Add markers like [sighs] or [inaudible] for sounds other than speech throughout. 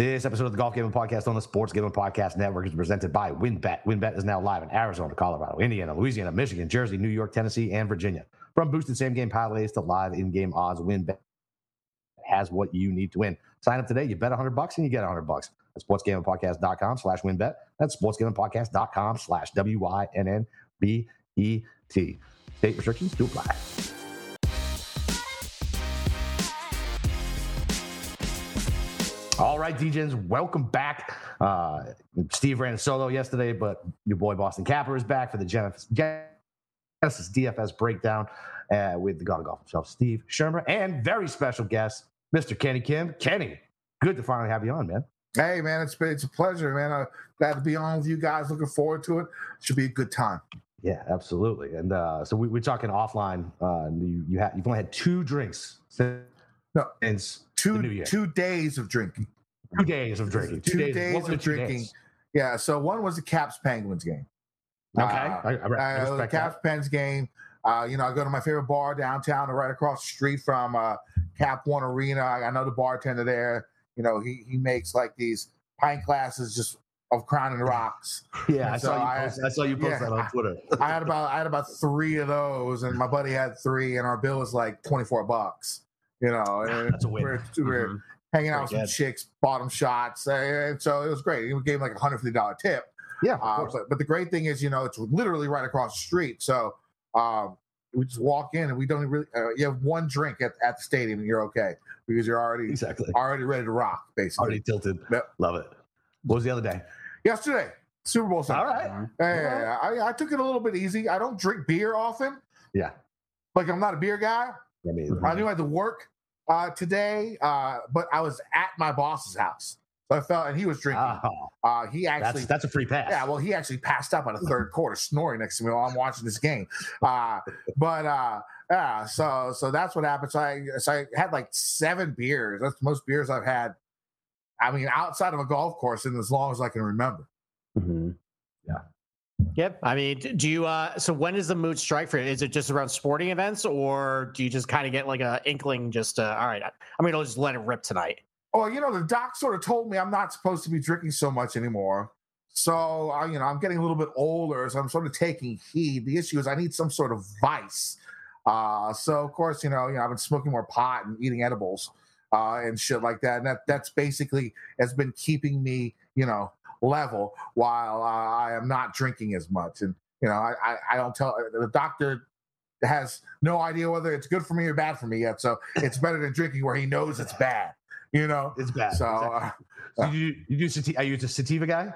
This episode of the Golf Gambling Podcast on the Sports Gambling Podcast Network is presented by WynnBET. WynnBET is now live in Arizona, Colorado, Indiana, Louisiana, Michigan, Jersey, New York, Tennessee, and Virginia. From boosted same game parlays to live in game odds, WynnBET has what you need to win. Sign up today. You bet 100 bucks and you get 100 bucks. At sportsgamblingpodcast.com slash wynnbet. That's sportsgamblingpodcast.com slash W-Y-N-N-B-E-T. State restrictions do apply. Right, DJs, welcome back. Uh, Steve ran solo yesterday, but your boy Boston Capper is back for the Genesis, Genesis DFS breakdown uh, with the God of Golf himself, Steve Schirmer, and very special guest, Mr. Kenny Kim. Kenny, good to finally have you on, man. Hey, man, it's it's a pleasure, man. I'm glad to be on with you guys. Looking forward to it. Should be a good time. Yeah, absolutely. And uh, so we, we're talking offline. Uh, you you have you've only had two drinks since No, since two the new year. two days of drinking. Two days of drinking. Two, What days the of drinking. days? Yeah. So one was the Caps Penguins game. Okay, Uh, I, I, I uh, the Caps. Pens game. Uh, you know, I go to my favorite bar downtown, right across the street from uh, Cap One Arena. I, know the bartender there. You know, he he makes like these pint glasses just of Crown and Rocks. [laughs] Yeah, I so saw you. I- Post, I saw you post yeah, that on Twitter. I had about I had about three of those, and my buddy had three, and our bill was like twenty four bucks. You know, and That's a win. We're, we're Mhm. Hanging out with some chicks, bottom shots, and so it was great. He gave him like a hundred fifty dollar tip. Yeah, Uh, but, but the great thing is, you know, it's literally right across the street. So um, we just walk in, and we don't really. Uh, you have one drink at, at the stadium, and you're okay because you're already exactly. already ready to rock. Basically, Already tilted. Yep. Love it. What was the other day? yesterday, Super Bowl Sunday. All right. Yeah, yeah, yeah. I, I took it a little bit easy. I don't drink beer often. Yeah. Like I'm not a beer guy. I mean, I knew I had to work uh, today, uh, but I was at my boss's house. So I felt, and he was drinking. oh, Uh, he actually, that's that's a free pass. yeah, well, he actually passed out on the third quarter, snoring next to me while I'm watching this game. [laughs] Uh, but uh, yeah, so so that's what happened. So I, so I had like seven beers. That's the most beers I've had. I mean, outside of a golf course, in as long as I can remember. Mhm. Yep. I mean, do you? uh So when does the mood strike for you? Is it just around sporting events, or do you just kind of get like a inkling? Just uh, all right, I- mean, gonna just let it rip tonight. Oh, you know, the doc sort of told me I'm not supposed to be drinking so much anymore. So, uh, you know, I'm getting a little bit older, so I'm sort of taking heed. The issue is I need some sort of vice. Uh, so, of course, you know, you know, I've been smoking more pot and eating edibles uh, and shit like that. And that that's basically has been keeping me, you know, level while uh, I am not drinking as much. And you know, I I, I don't tell the doctor has no idea whether it's good for me or bad for me yet. So it's better than drinking where he knows it's bad. You know. It's bad. So Exactly. uh, So you you do sativa? Are you a sativa guy?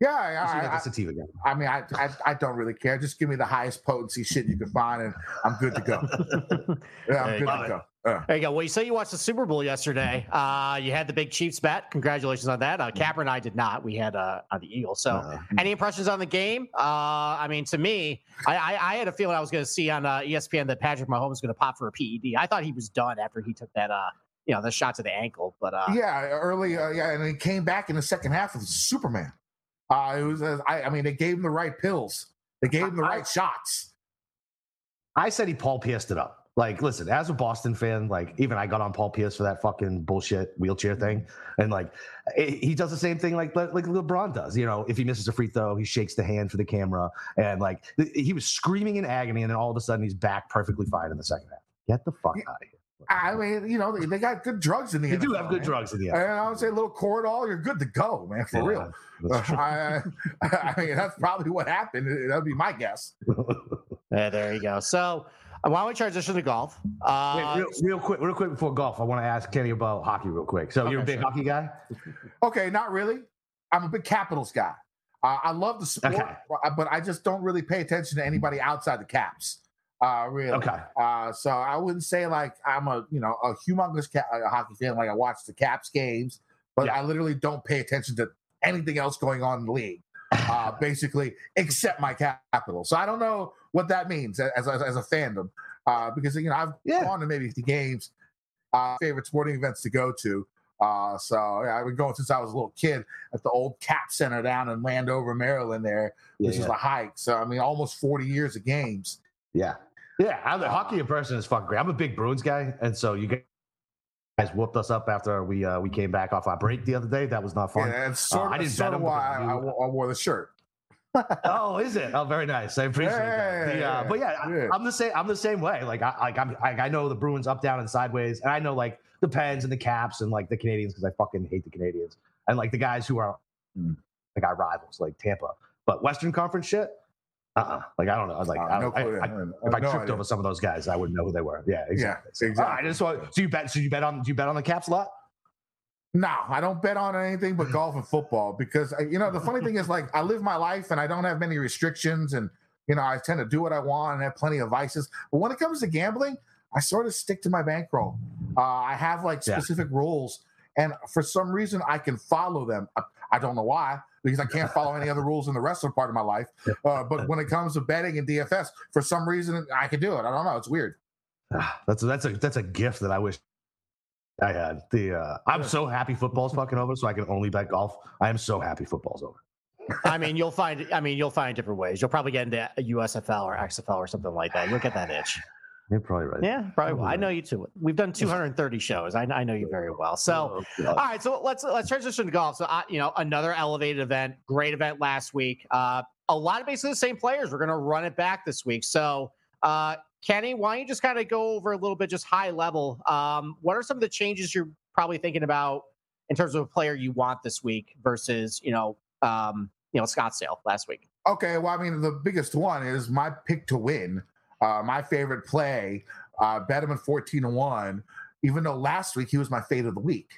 yeah, You seem like I, a sativa guy. I, I mean, I, I I don't really care. Just give me the highest potency shit you can find, and I'm good to go. [laughs] Yeah, I'm There good to go. go. Yeah. There you go. Well, you say you watched the Super Bowl yesterday. Uh, you had the big Chiefs bet. Congratulations on that. Uh, Capper and I did not. We had uh, on the Eagles. So, Uh, any impressions on the game? Uh, I mean, to me, I, I, I had a feeling I was going to see on uh, ESPN that Patrick Mahomes was going to pop for a PED. I thought he was done after he took that, uh, you know, the shot to the ankle. But uh, yeah, early, uh, yeah, and he came back in the second half with Superman. Uh, it was, uh, I, I mean, they gave him the right pills. They gave him the I- right shots. I said he Paul Pierced it up. Like, listen, as a Boston fan, like even I got on Paul Pierce for that fucking bullshit wheelchair thing, and like eh, he does the same thing like like like LeBron does. You know, if he misses a free throw, he shakes the hand for the camera, and like th- he was screaming in agony, and then all of a sudden he's back perfectly fine in the second half. Get the fuck out of here. I mean, you know, they, they got good drugs in the They do have good man. drugs in the And. I would say a little Toradol, you're good to go, man, for Yeah, real. I, I mean, that's probably what happened. That'd be my guess. [laughs] yeah, there you go. So, uh, why don't we transition to golf? Uh, Wait, real, real quick, real quick before golf, I want to ask Kenny about hockey real quick. So you're a big sure. hockey guy? Okay, not really. I'm a big Capitals guy. Uh, I love the sport, Okay. but I just don't really pay attention to anybody outside the Caps. Uh, really. Okay. Uh, so I wouldn't say like I'm a you know a humongous ca- uh, hockey fan. Like I watch the Caps games, but Yeah. I literally don't pay attention to anything else going on in the league. Uh, basically, except my capital. So I don't know what that means as as, as a fandom, uh, because you know I've Yeah. gone to maybe the games, uh, favorite sporting events to go to. Uh, so yeah, I've been going since I was a little kid at the old Cap Center down in Landover, Maryland. There, Yeah, which is yeah. a hike. So I mean, almost forty years of games. Yeah. Yeah. I'm, Uh, hockey in person is fucking great. I'm a big Bruins guy. And so you guys whooped us up after we uh, we came back off our break the other day. That was not fun. Yeah, that's sort, Uh, I didn't sort of why I I, I, wore- the shirt. [laughs] oh, is it? Oh, very nice. I appreciate that. The, uh, Yeah, but yeah, yeah. I, I'm the same. I'm the same way. Like I like I'm like I know the Bruins up, down, and sideways, and I know like the Pens and the Caps and like the Canadiens because I fucking hate the Canadiens and like the guys who are like our rivals, like Tampa. But Western Conference shit, uh, uh like I don't know. Like Uh, I, no I-. I- I if I no tripped idea. over some of those guys, I wouldn't know who they were. Yeah, exactly. So, exactly. all right, just so, so you bet. So you bet on. Do you bet on the Caps a lot? No, I don't bet on anything but golf and football because uh, you know the funny thing is like I live my life and I don't have many restrictions and you know I tend to do what I want and have plenty of vices. But when it comes to gambling, I sort of stick to my bankroll. Uh, I have like Yeah. specific rules, and for some reason I can follow them. I, I don't know why because I can't follow any other rules in the rest of the part of my life. Uh, but when it comes to betting and DFS, for some reason I can do it. I don't know. It's weird. Ah, That's that's a that's a gift that I wish I had. The uh, I'm so happy football's fucking over, so I can only bet golf. I am so happy football's over. I mean, you'll find. I mean, you'll find different ways. You'll probably get into USFL or XFL or something like that. You'll get that itch. You're probably right. Yeah, probably. will. I know you too. We've done 230 shows. I, I know you very well. So, Oh, all right. So let's let's transition to golf. So, uh, you know, another elevated event. Great event last week. Uh, a lot of basically the same players. We're going to run it back this week. So, uh, Kenny, why don't you just kind of go over a little bit, just high level? Um, what are some of the changes you're probably thinking about in terms of a player you want this week versus you know, um, you know, Scottsdale last week? Okay, well, I mean, the biggest one is my pick to win. Uh, my favorite play, uh, bet him at 14 to 1, even though last week he was my fade of the week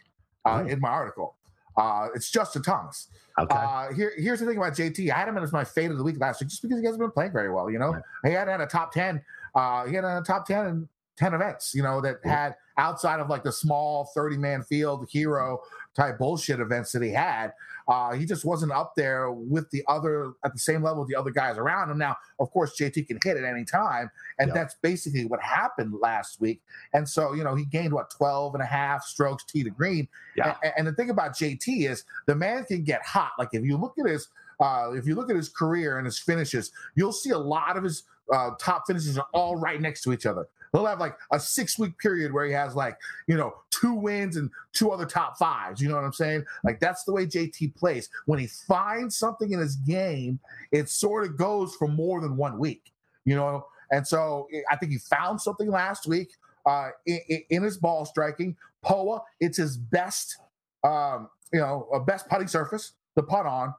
uh, Oh. in my article. Uh, it's Justin Thomas. Okay. Uh, here, here's the thing about JT. I had him as my fade of the week last week just because he hasn't been playing very well. You know, Right. he had had a top 10. Uh, he had a top 10 in 10 events, you know, that Yeah. had outside of like the small 30 man field hero type bullshit events that he had. Uh, he just wasn't up there with the other at the same level with the other guys around him. Now, of course, JT can hit at any time, and Yeah. that's basically what happened last week. And so, you know, he gained what 12 and a half strokes tee to green. Yeah. A- And, the thing about JT is the man can get hot. Like if you look at his uh, if you look at his career and his finishes, you'll see a lot of his uh, top finishes are all right next to each other. He'll have like a six week period where he has like, you know, two wins and two other top fives. You know what I'm saying? Like that's the way JT plays. When he finds something in his game, it sort of goes for more than one week, you know? And so I think he found something last week uh, in, in his ball striking. Poa, it's his best, um, you know, best putting surface to putt on.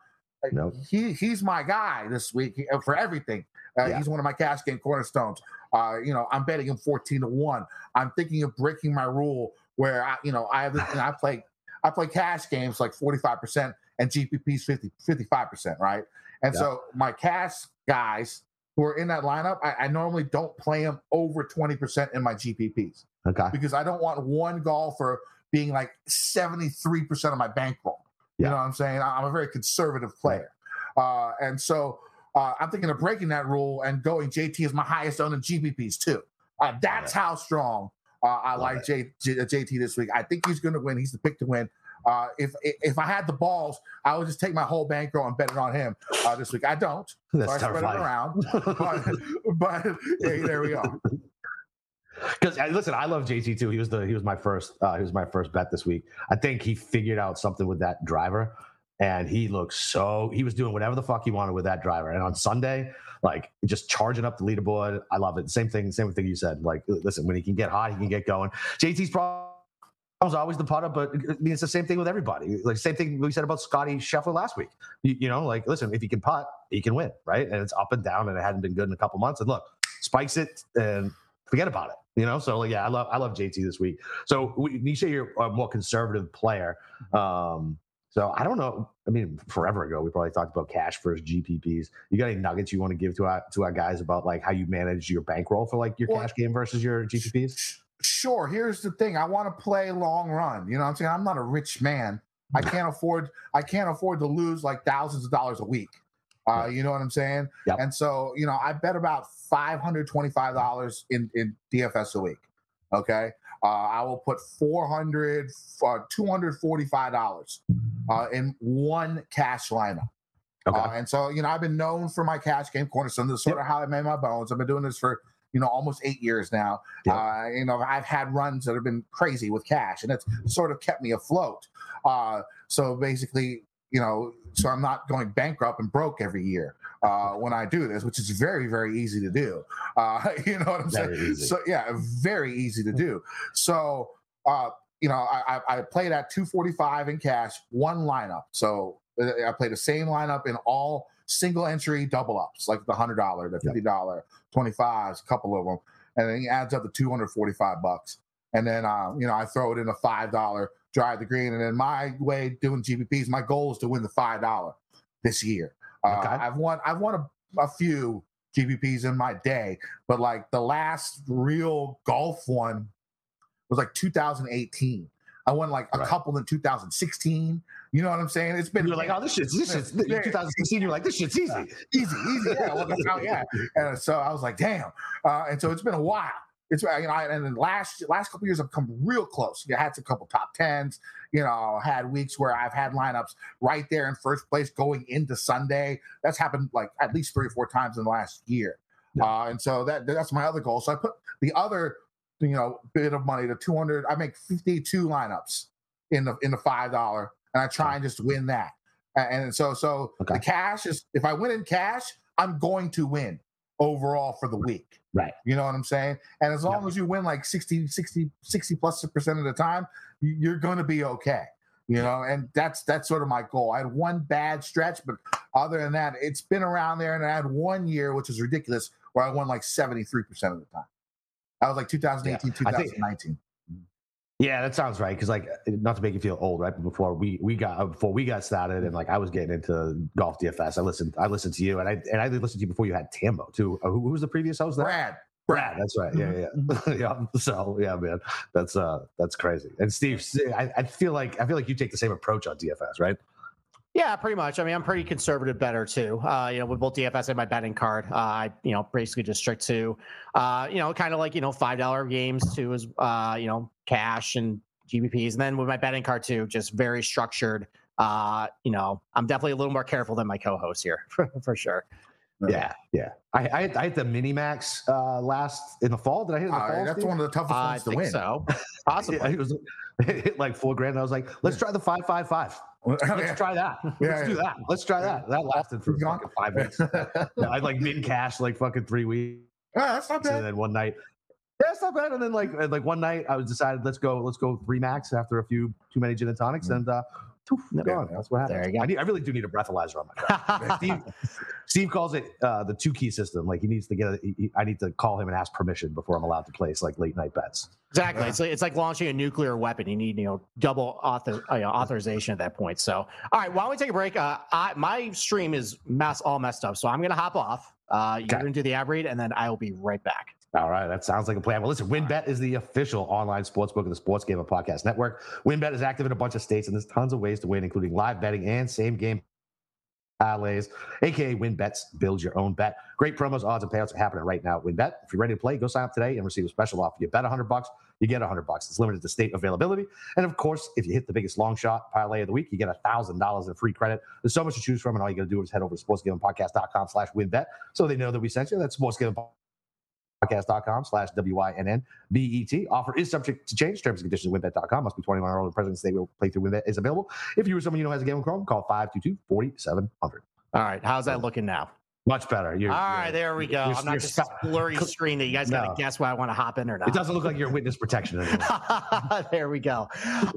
Nope. He he's my guy this week uh, for everything. Uh, Yeah. He's one of my cash game cornerstones. Uh, you know, I'm betting him 14 to one. I'm thinking of breaking my rule where I, you know, I have, know, I play, I play cash games like 45 percent and GPPs 50, 55 percent, right? And Yeah. so my cash guys who are in that lineup, I, I normally don't play them over 20 percent in my GPPs okay. because I don't want one golfer being like 73 percent of my bankroll. You know what I'm saying? I'm a very conservative player, uh, and so uh, I'm thinking of breaking that rule and going JT is my highest owned in GPPs too. Uh, that's how strong uh, I Love like J, J, JT this week. I think he's going to win. He's the pick to win. Uh, if if I had the balls, I would just take my whole bankroll and bet it on him uh, this week. I don't. [laughs] So I That's spread it around. [laughs] But, but [laughs] hey, there we are. Because listen, I love JT too. He was the he was my first uh, he was my first bet this week. I think he figured out something with that driver, and he looks so he was doing whatever the fuck he wanted with that driver. And on Sunday, like just charging up the leaderboard, I love it. Same thing, same thing you said. Like, listen, when he can get hot, he can get going. JT's problem is always the putter, but I mean it's the same thing with everybody. Like same thing we said about Scotty Scheffler last week. You, you know, like listen, if he can putt, he can win, right? And it's up and down, and it hadn't been good in a couple months. And look, spikes it and forget about it. You know, so like, yeah, I love I love JT this week. So we, you say you're a more conservative player. Um, so I don't know. I mean, forever ago, we probably talked about cash versus GPPs. You got any nuggets you want to give to our to our guys about like how you manage your bankroll for like your Well- cash game versus your GPPs? Sure. Here's the thing. I want to play long run. You know what I'm saying? I'm not a rich man. I [laughs] can't afford I can't afford to lose like thousands of dollars a week. Uh, you know what I'm saying? Yep. And so, you know, I bet about $525 in, in DFS a week. Okay. Uh, I will put 400, uh, $245 uh, in one cash lineup. Okay. Uh, and so, you know, I've been known for my cash game cornerstone. This is sort of how I made my bones. I've been doing this for you know, almost eight years now. Yeah. Uh, you know, I've had runs that have been crazy with cash, and it's sort of kept me afloat. Uh, so basically, you know, so I'm not going bankrupt and broke every year uh, [laughs] when I do this, which is very, very easy to do. Uh, [laughs] you know what I'm Very saying? easy. So yeah, very easy to do. So uh, you know, I, I I played at 245 in cash, one lineup. So uh, I played the same lineup in all single entry double ups, like the hundred dollar, the fifty dollar, twenty fives, a couple of them, and then it adds up to 245 bucks. And then um, you know, I throw it in a five dollar drive the green, and then my way doing GPPs, my goal is to win the five dollar this year. Uh, Okay. I've won I've won a, a few GPPs in my day, but like the last real golf one was like 2018. I won like a Right. couple in 2016. You know what I'm saying? It's been You're like, oh, this shit's this shit's Yeah. 2016. You're like, this shit's easy. easy, easy. Yeah, well, how- yeah. And so I was like, damn. Uh, and so it's been a while. It's you know, I, and then last last couple years I've come real close. Know, had a couple top tens. You know, had weeks where I've had lineups right there in first place going into Sunday. That's happened like at least three or four times in the last year. Yeah. Uh, and so that that's my other goal. So I put the other you know bit of money to 200. I make 52 lineups in the in the five dollar, and I try and just win that. And so so Okay. the cash is if I win in cash, I'm going to win overall for the week. Right. You know what I'm saying? And as long as you win like 60, 60, 60 plus percent of the time, you're going to be okay. You know, and that's that's sort of my goal. I had one bad stretch, but other than that, it's been around there. And I had one year, which is ridiculous, where I won like 73% of the time. That was like 2018, I think- 2019. Yeah, that sounds right. Because like, not to make you feel old, right? But before we we got uh, before we got started, and like I was getting into golf DFS. I listened. I listened to you, and I and I listened to you before you had Tambo too. Uh, who, who was the previous host? There? Brad. Brad. That's right. Yeah, yeah, [laughs] yeah. So yeah, man, that's uh, that's crazy. And Steve, I, I feel like I feel like you take the same approach on DFS, right? Yeah, pretty much. I mean, I'm pretty conservative better too. Uh, you know, with both DFS and my betting card, uh, I you know basically just strict to, uh, you know, kind of like you know five dollar games too is uh, you know cash and GPPs, and then with my betting card too, just very structured. Uh, you know, I'm definitely a little more careful than my co-host here for, [laughs] for sure. Yeah, yeah. I I, I hit the mini max uh, last in the fall. Did I hit it in the Uh, fall? that's Steve? one of the toughest I ones to think win. so, [laughs] possibly. Yeah, it was [laughs] it hit like four grand. I was like, let's try the five five five. Let's try that. Yeah, Let's do that. Let's try that. That lasted for fucking five weeks. Yeah, I like mid cash like fucking three weeks, Yeah, that's not bad. and then one night. Yeah, it's not bad. And then like like one night, I was decided let's go let's go three max after a few too many gin and tonics, and uh, poof, Yep. gone. That's what happened. There you go. I, need, I really do need a breathalyzer on my car. [laughs] Steve, Steve calls it uh, the two key system. Like he needs to get. A, he, he- I need to call him and ask permission before I'm allowed to place like late night bets. Exactly. It's like it's like launching a nuclear weapon. You need you know double author, uh, authorization at that point. So, all right, why don't we take a break? Uh, I, my stream is mess all messed up, so I'm gonna hop off. Uh, you're Okay. gonna do the ad read, and then I will be right back. All right, that sounds like a plan. Well, listen, WynnBET is the official online sportsbook of the Sports Gamer Podcast Network. WynnBET is active in a bunch of states, and there's tons of ways to win, including live betting and same game parlays, aka WynnBETs. Build your own bet. Great promos, odds, and payouts are happening right now at WynnBET. If you're ready to play, go sign up today and receive a special offer. You bet 100 bucks, you get 100 bucks. It's limited to state availability, and of course, if you hit the biggest long shot parlay of the week, you get thousand dollars in free credit. There's so much to choose from, and all you got to do is head over to sportsgamblingpodcast.com/wynnbet so they know that we sent you. That's sportsgaming podcast.com slash W-I-N-N-B-E-T. Offer is subject to change. Terms and conditions at wynnbet.com. Must be 21 or older. President's Day will play through WynnBET is available. If you or someone you know has a game on Chrome, call 522-4700. All right, how's that looking now? Much better. You're, All right, you're- there we go. you're- I'm not just spe- blurry screen that you guys No. gotta guess why I want to hop in or not. It doesn't look like you're witness protection anymore. [laughs] there we go.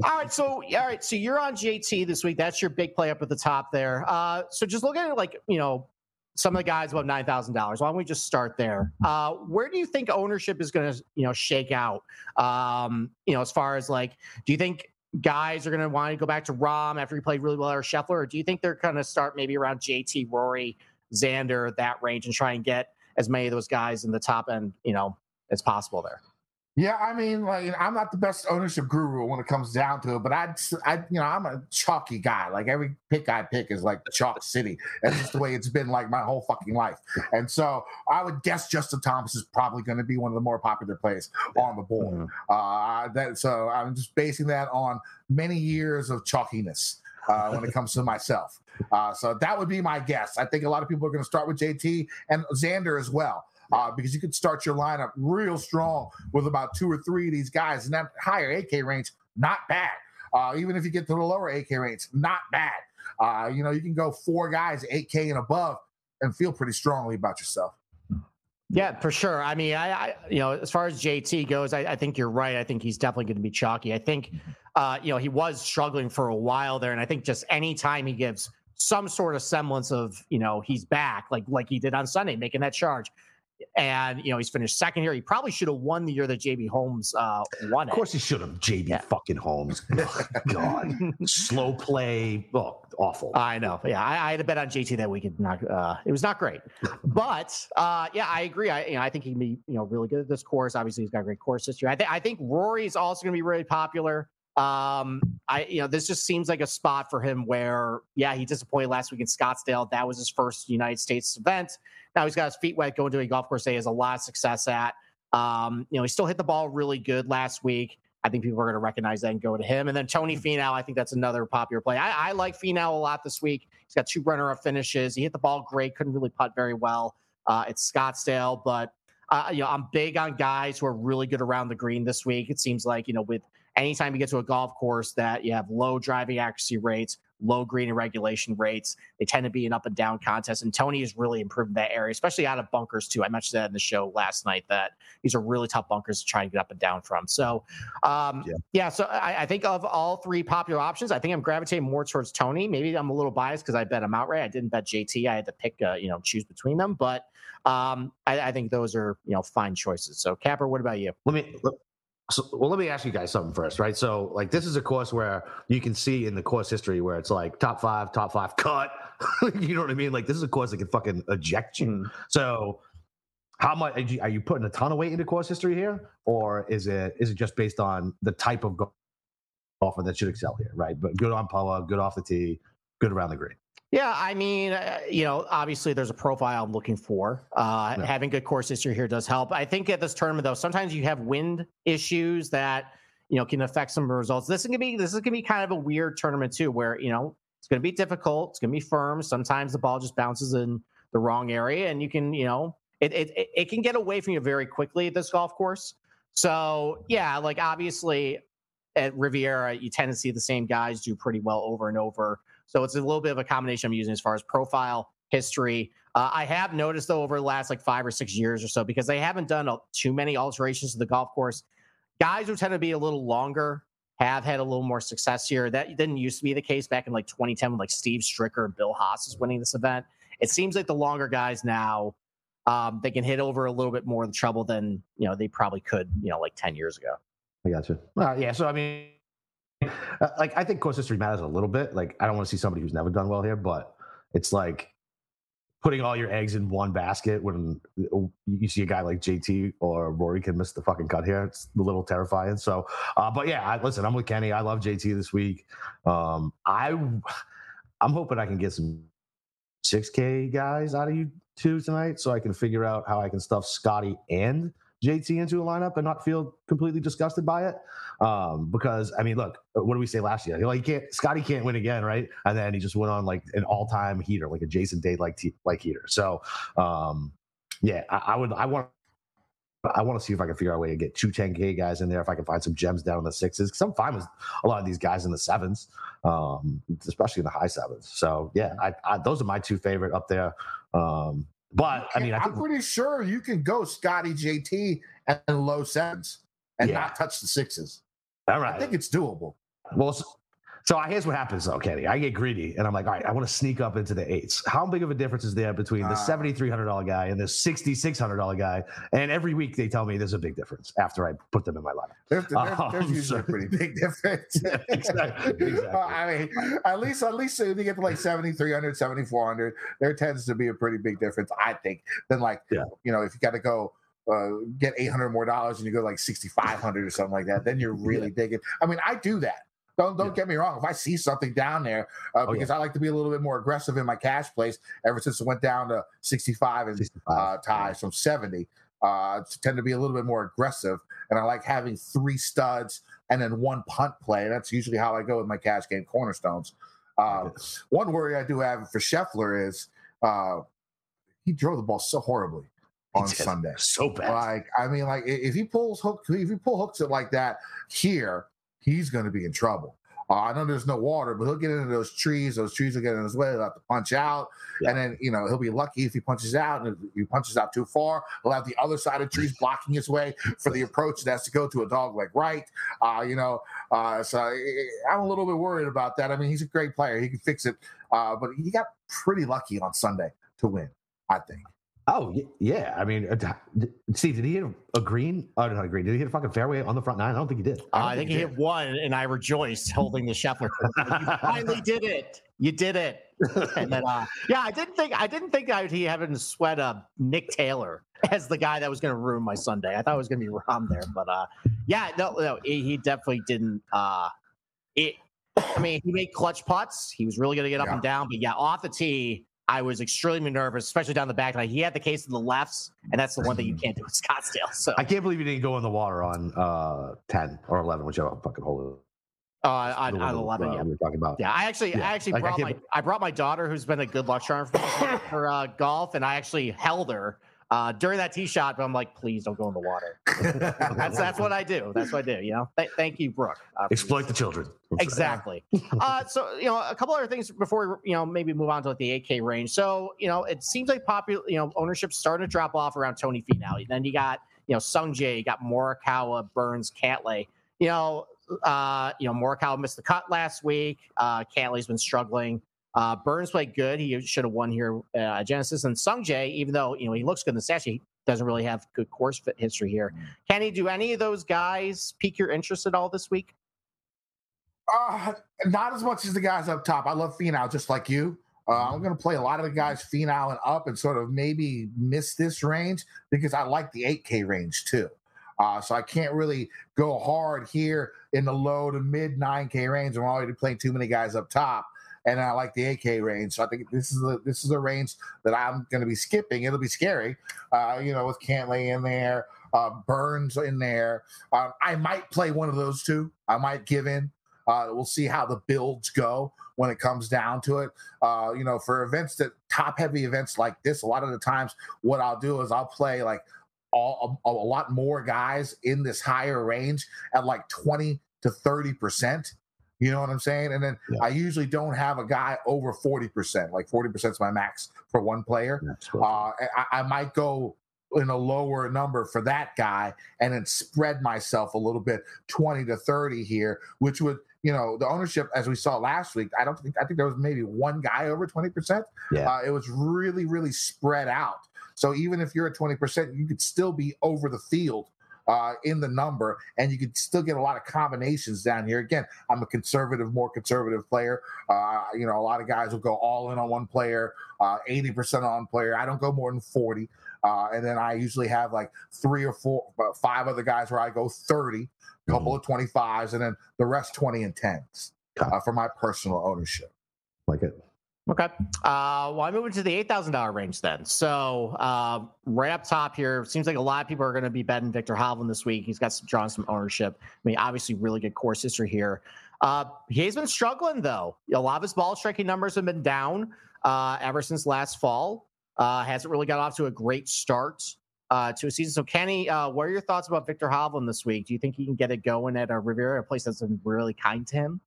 All right, so all right, so you're on JT this week. That's your big play up at the top there. Uh, so just look at it like you know some of the guys above nine thousand dollars. Why don't we just start there? Uh, where do you think ownership is going to you know shake out? Um, you know, as far as like, do you think guys are going to want to go back to Rahm after he played really well or Scheffler, or do you think they're going to start maybe around JT, Rory, Xander, that range, and try and get as many of those guys in the top end, you know, as possible there? Yeah, I mean, like I'm not the best ownership guru when it comes down to it, but I'd, I, you know, I'm a chalky guy. Like every pick I pick is like chalk [laughs] city. That's just the way it's been like my whole fucking life. And so I would guess Justin Thomas is probably going to be one of the more popular plays on the board. Mhm. Uh, that so I'm just basing that on many years of chalkiness uh, when it [laughs] comes to myself. Uh, so that would be my guess. I think a lot of people are going to start with JT and Xander as well. Uh, because you could start your lineup real strong with about two or three of these guys, and that higher 8K range, not bad. Uh, even if you get to the lower 8K range, not bad. Uh, you know, you can go four guys, 8K and above, and feel pretty strongly about yourself. Yeah, for sure. I mean, I, I you know, as far as JT goes, I, I, think you're right. I think he's definitely going to be chalky. I think, mm-hmm. uh, you know, he was struggling for a while there, and I think just any time he gives some sort of semblance of, you know, he's back, like like he did on Sunday, making that charge, and you know he's finished second here. He probably should have won the year that JB Holmes uh, won. Of course, he should have. JB yeah. fucking Holmes. [laughs] Oh, God, slow play. Oh, awful. I know. Yeah, I, I, had a bet on JT that weekend. Not, uh, it was not great, [laughs] but uh, yeah, I agree. I, you know, I think he can be you know really good at this course. Obviously, he's got a great course history. I think I think Rory is also going to be really popular. Um, I you know this just seems like a spot for him where yeah he disappointed last week in Scottsdale. That was his first United States event. Now he's got his feet wet going to a golf course that he has a lot of success at. Um, you know, he still hit the ball really good last week. I think people are going to recognize that and go to him. And then Tony mm-hmm. Finau, I think that's another popular play. I, I like Finau a lot this week. He's got two runner-up finishes. He hit the ball great, couldn't really putt very well uh, at Scottsdale, but uh, you know, I'm big on guys who are really good around the green this week. It seems like you know, with anytime you get to a golf course that you have low driving accuracy rates, low green and regulation rates. They tend to be an up and down contest. And Tony has really improved that area, especially out of bunkers too. I mentioned that in the show last night that these are really tough bunkers to try and get up and down from. So, um, yeah. yeah. so I, I, think of all three popular options, I think I'm gravitating more towards Tony. Maybe I'm a little biased because I bet him outright. I didn't bet JT. I had to pick, uh, you know, choose between them. But um, I, I, think those are, you know, fine choices. So, Capper, what about you? Let me. So, well, let me ask you guys something first, right? So, like, this is a course where you can see in the course history where it's like top five, top five, cut. [laughs] you know what I mean? Like, this is a course that can fucking eject you. Mm. So, how much are you putting a ton of weight into course history here, or is it is it just based on the type of golfer that should excel here, right? But good on Poa, good off the tee, good around the green. Yeah, I mean, uh, you know, obviously there's a profile I'm looking for. Uh, yeah. Having good course history here does help. I think at this tournament though, sometimes you have wind issues that you know can affect some results. This is gonna be this is gonna be kind of a weird tournament too, where you know it's gonna be difficult. It's gonna be firm. Sometimes the ball just bounces in the wrong area, and you can you know it it it can get away from you very quickly at this golf course. So yeah, like obviously at Riviera, you tend to see the same guys do pretty well over and over. So it's a little bit of a combination I'm using as far as profile, history. Uh, I have noticed though over the last like five or six years or so, because they haven't done a, too many alterations to the golf course, guys who tend to be a little longer have had a little more success here. That didn't used to be the case back in like 2010 when like Steve Stricker and Bill Haas is winning this event. It seems like the longer guys now, um, they can hit over a little bit more of the trouble than you know they probably could, you know, like 10 years ago. I got you. Uh, yeah, so I mean, uh, like I think course history matters a little bit. Like I don't want to see somebody who's never done well here, but it's like putting all your eggs in one basket when you see a guy like JT or Rory can miss the fucking cut here. It's a little terrifying. So, uh, but yeah, I, listen, I'm with Kenny. I love JT this week. Um, I, I'm hoping I can get some 6K guys out of you two tonight, so I can figure out how I can stuff Scotty and JT into a lineup and not feel completely disgusted by it. Um, because I mean, look, what did we say last year? Like, can't, Scotty can't win again, right? And then he just went on like an all-time heater, like a Jason Day like like heater. So, um, yeah, I, I would, I want. I want to see if I can figure out a way to get two 10K guys in there. If I can find some gems down in the sixes, because I'm fine with a lot of these guys in the sevens, um, especially in the high sevens. So yeah, I, I, those are my two favorite up there. Um, but I mean, I am pretty sure you can go Scotty JT and low sevens and yeah. not touch the sixes. All right. I think it's doable. Well, so here's what happens though, Kenny. I get greedy and I'm like, all right, I want to sneak up into the eights. How big of a difference is there between the uh, $7,300 guy and the $6,600 guy? And every week they tell me there's a big difference after I put them in my lineup. There's, [laughs] there's, um, there's usually so, a pretty big [laughs] difference. [laughs] yeah, exactly. exactly. I mean, at least, at least they get to like 7,300, 7,400, there tends to be a pretty big difference, I think, than like, yeah. you know, if you got to go uh, get 800 more dollars and you go like 6,500 or something like that, then you're really yeah. digging. I mean, I do that. Don't don't yeah. get me wrong. If I see something down there, uh, oh, because yeah. I like to be a little bit more aggressive in my cash plays. Ever since it went down to 65 and 65. Uh, ties from 70, uh, tend to be a little bit more aggressive. And I like having three studs and then one punt play. That's usually how I go with my cash game cornerstones. Uh, one worry I do have for Scheffler is uh, he drove the ball so horribly. on Sunday. So bad. Like, I mean, like if he pulls hook, if he pull hooks it like that here, he's going to be in trouble. Uh, I know there's no water, but he'll get into those trees. Those trees will get in his way. He'll have to punch out, yeah. and then you know he'll be lucky if he punches out. And if he punches out too far, he'll have the other side of trees blocking his way for the approach that has to go to a dog like right. Uh, you know, uh, so I'm a little bit worried about that. I mean, he's a great player; he can fix it, uh, but he got pretty lucky on Sunday to win. I think. Oh yeah, I mean, uh, Steve, did he hit a green? Oh, not a green. Did he hit a fucking fairway on the front nine? I don't think he did. I, uh, I think, he, he hit one, and I rejoiced holding the Scheffler. you [laughs] finally did it. You did it. And then, uh, yeah, I didn't think I didn't think I'd he having to sweat uh, Nick Taylor as the guy that was going to ruin my Sunday. I thought it was going to be Rahm there, but uh, yeah, no, no, he definitely didn't. Uh, it. I mean, he made clutch putts. He was really going to get up yeah. and down, but yeah, off the tee I was extremely nervous, especially down the back. Like he had the case of the lefts, and that's the one that you can't do with Scottsdale. So I can't believe you didn't go in the water on uh, ten or eleven, whichever fucking hole. Uh, on, on eleven, uh, yeah. We were talking about. Yeah, I actually, yeah. I actually like, brought I my, I brought my daughter, who's been a good luck charm for, for [coughs] uh, golf, and I actually held her uh, during that tee shot, but I'm like, please don't go in the water. [laughs] that's that's what I do. That's what I do. You know. Th- thank you, Brooke. Uh, Exploit the children. Exactly. [laughs] uh, so you know, a couple other things before we, you know maybe move on to like the 8K range. So you know, it seems like popular. You know, ownership starting to drop off around Tony Finau. Then you got you know Sung Jae, you got Morikawa, Burns, Cantlay. You know, uh, you know Morikawa missed the cut last week. Uh, Cantlay's been struggling. Uh, Burns played good. He should have won here uh, Genesis. And Sungjae, even though you know he looks good in the stats, he doesn't really have good course fit history here. Mm. Can he do any of those guys pique your interest at all this week? Uh, not as much as the guys up top. I love Finau just like you. Uh, I'm going to play a lot of the guys Finau and up and sort of maybe miss this range because I like the 8K range too. Uh, so I can't really go hard here in the low to mid 9K range. I'm already playing too many guys up top and I like the 8K range. So I think this is the this is a range that I'm going to be skipping. It'll be scary, uh, you know, with Cantlay in there, uh, Burns in there. Um, I might play one of those two. I might give in. Uh, we'll see how the builds go when it comes down to it. Uh, you know, for events that top heavy events like this, a lot of the times what I'll do is I'll play like all a, a lot more guys in this higher range at like 20 to 30 percent you know what I'm saying? And then yeah. I usually don't have a guy over 40%. Like 40% is my max for one player. Uh, I, I might go in a lower number for that guy and then spread myself a little bit 20 to 30 here, which would, you know, the ownership, as we saw last week, I don't think, I think there was maybe one guy over 20%. Yeah. Uh, it was really, really spread out. So even if you're at 20%, you could still be over the field uh, in the number, and you can still get a lot of combinations down here. Again, I'm a conservative, more conservative player. Uh, you know, a lot of guys will go all in on one player, uh, 80% on player. I don't go more than 40. Uh, and then I usually have like three or four, five other guys where I go 30, a couple mm-hmm. of 25s, and then the rest 20 and 10s uh, for my personal ownership. Like it. Okay. Uh, well, I'm moving to the eight thousand dollar range then. So uh, right up top here, seems like a lot of people are going to be betting Victor Hovland this week. He's got some drawn some ownership. I mean, obviously, really good course history here. Uh, he's been struggling though. A lot of his ball striking numbers have been down uh, ever since last fall. Uh, hasn't really got off to a great start uh, to a season. So, Kenny, what are your thoughts about Victor Hovland this week? Do you think he can get it going at a Riviera, a place that's been really kind to him?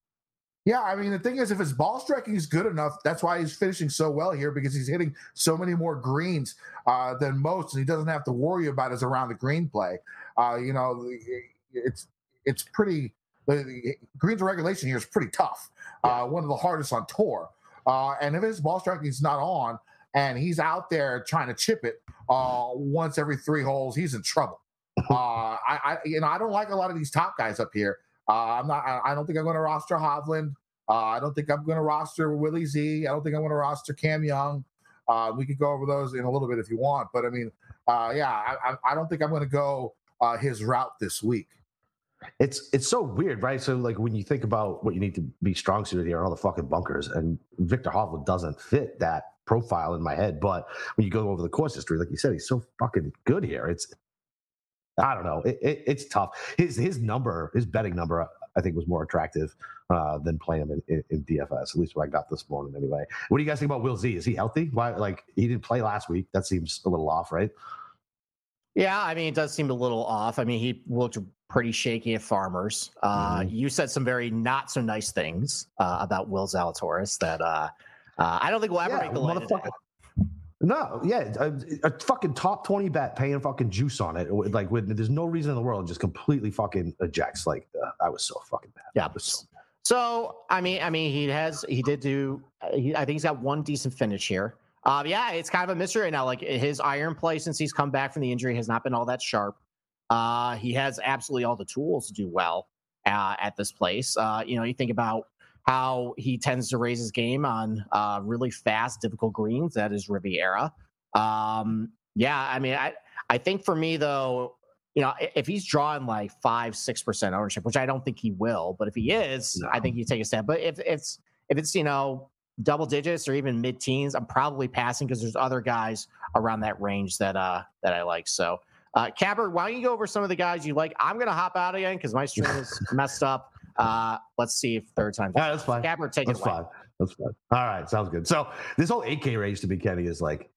Yeah, I mean the thing is, if his ball striking is good enough, that's why he's finishing so well here because he's hitting so many more greens uh, than most, and he doesn't have to worry about his around the green play. Uh, you know, it's it's pretty. The greens regulation here is pretty tough. Uh, one of the hardest on tour. Uh, and if his ball striking is not on, and he's out there trying to chip it uh, once every three holes, he's in trouble. [laughs] Uh, I, I, you know, I don't like a lot of these top guys up here. Uh, I'm not. I, don't think I'm going to roster Hovland. Uh, I don't think I'm going to roster Willie Z. I don't think I'm going to roster Cam Young. Uh, we could go over those in a little bit if you want, but I mean, uh, yeah, I, I, don't think I'm going to go uh, his route this week. It's it's so weird, right? So like when you think about what you need to be strong suited here, all the fucking bunkers, and Victor Hovland doesn't fit that profile in my head. But when you go over the course history, like you said, he's so fucking good here. It's I don't know. It, it, it's tough. His his number, his betting number, I think was more attractive uh, than playing him in, in, in, DFS. At least what I got this morning, anyway. What do you guys think about Will Z? Is he healthy? Why? Like he didn't play last week. That seems a little off, right? Yeah, I mean, it does seem a little off. I mean, he looked pretty shaky at Farmers. Uh, mm-hmm. You said some very not so nice things uh, about Will Zalatoris that uh, uh I don't think we'll ever yeah, make the light. No, yeah, a, a, fucking top twenty bet paying fucking juice on it. Like, with, there's no reason in the world, just completely fucking ejects. Like, uh, I was so fucking bad. Yeah, so, so I mean, I mean, he has, he did do. He, I think he's got one decent finish here. Uh, yeah, it's kind of a mystery right now. Like his iron play since he's come back from the injury has not been all that sharp. Uh, he has absolutely all the tools to do well uh, at this place. Uh, you know, you think about how he tends to raise his game on uh, really fast, difficult greens. That is Riviera. Um, yeah, I mean, I I think for me though, you know, if he's drawing like five, six percent ownership, which I don't think he will, but if he is, no. I think you take a step. But if it's if it's you know double digits or even mid teens, I'm probably passing because there's other guys around that range that uh that I like. So. Uh, Capper, why don't you go over some of the guys you like? I'm going to hop out again because my stream is [laughs] messed up. Uh, let's see if third time. Yeah, that's fine. Capper, take that's it away. Fine. That's fine. All right, sounds good. So this whole 8K race to be Kenny is like,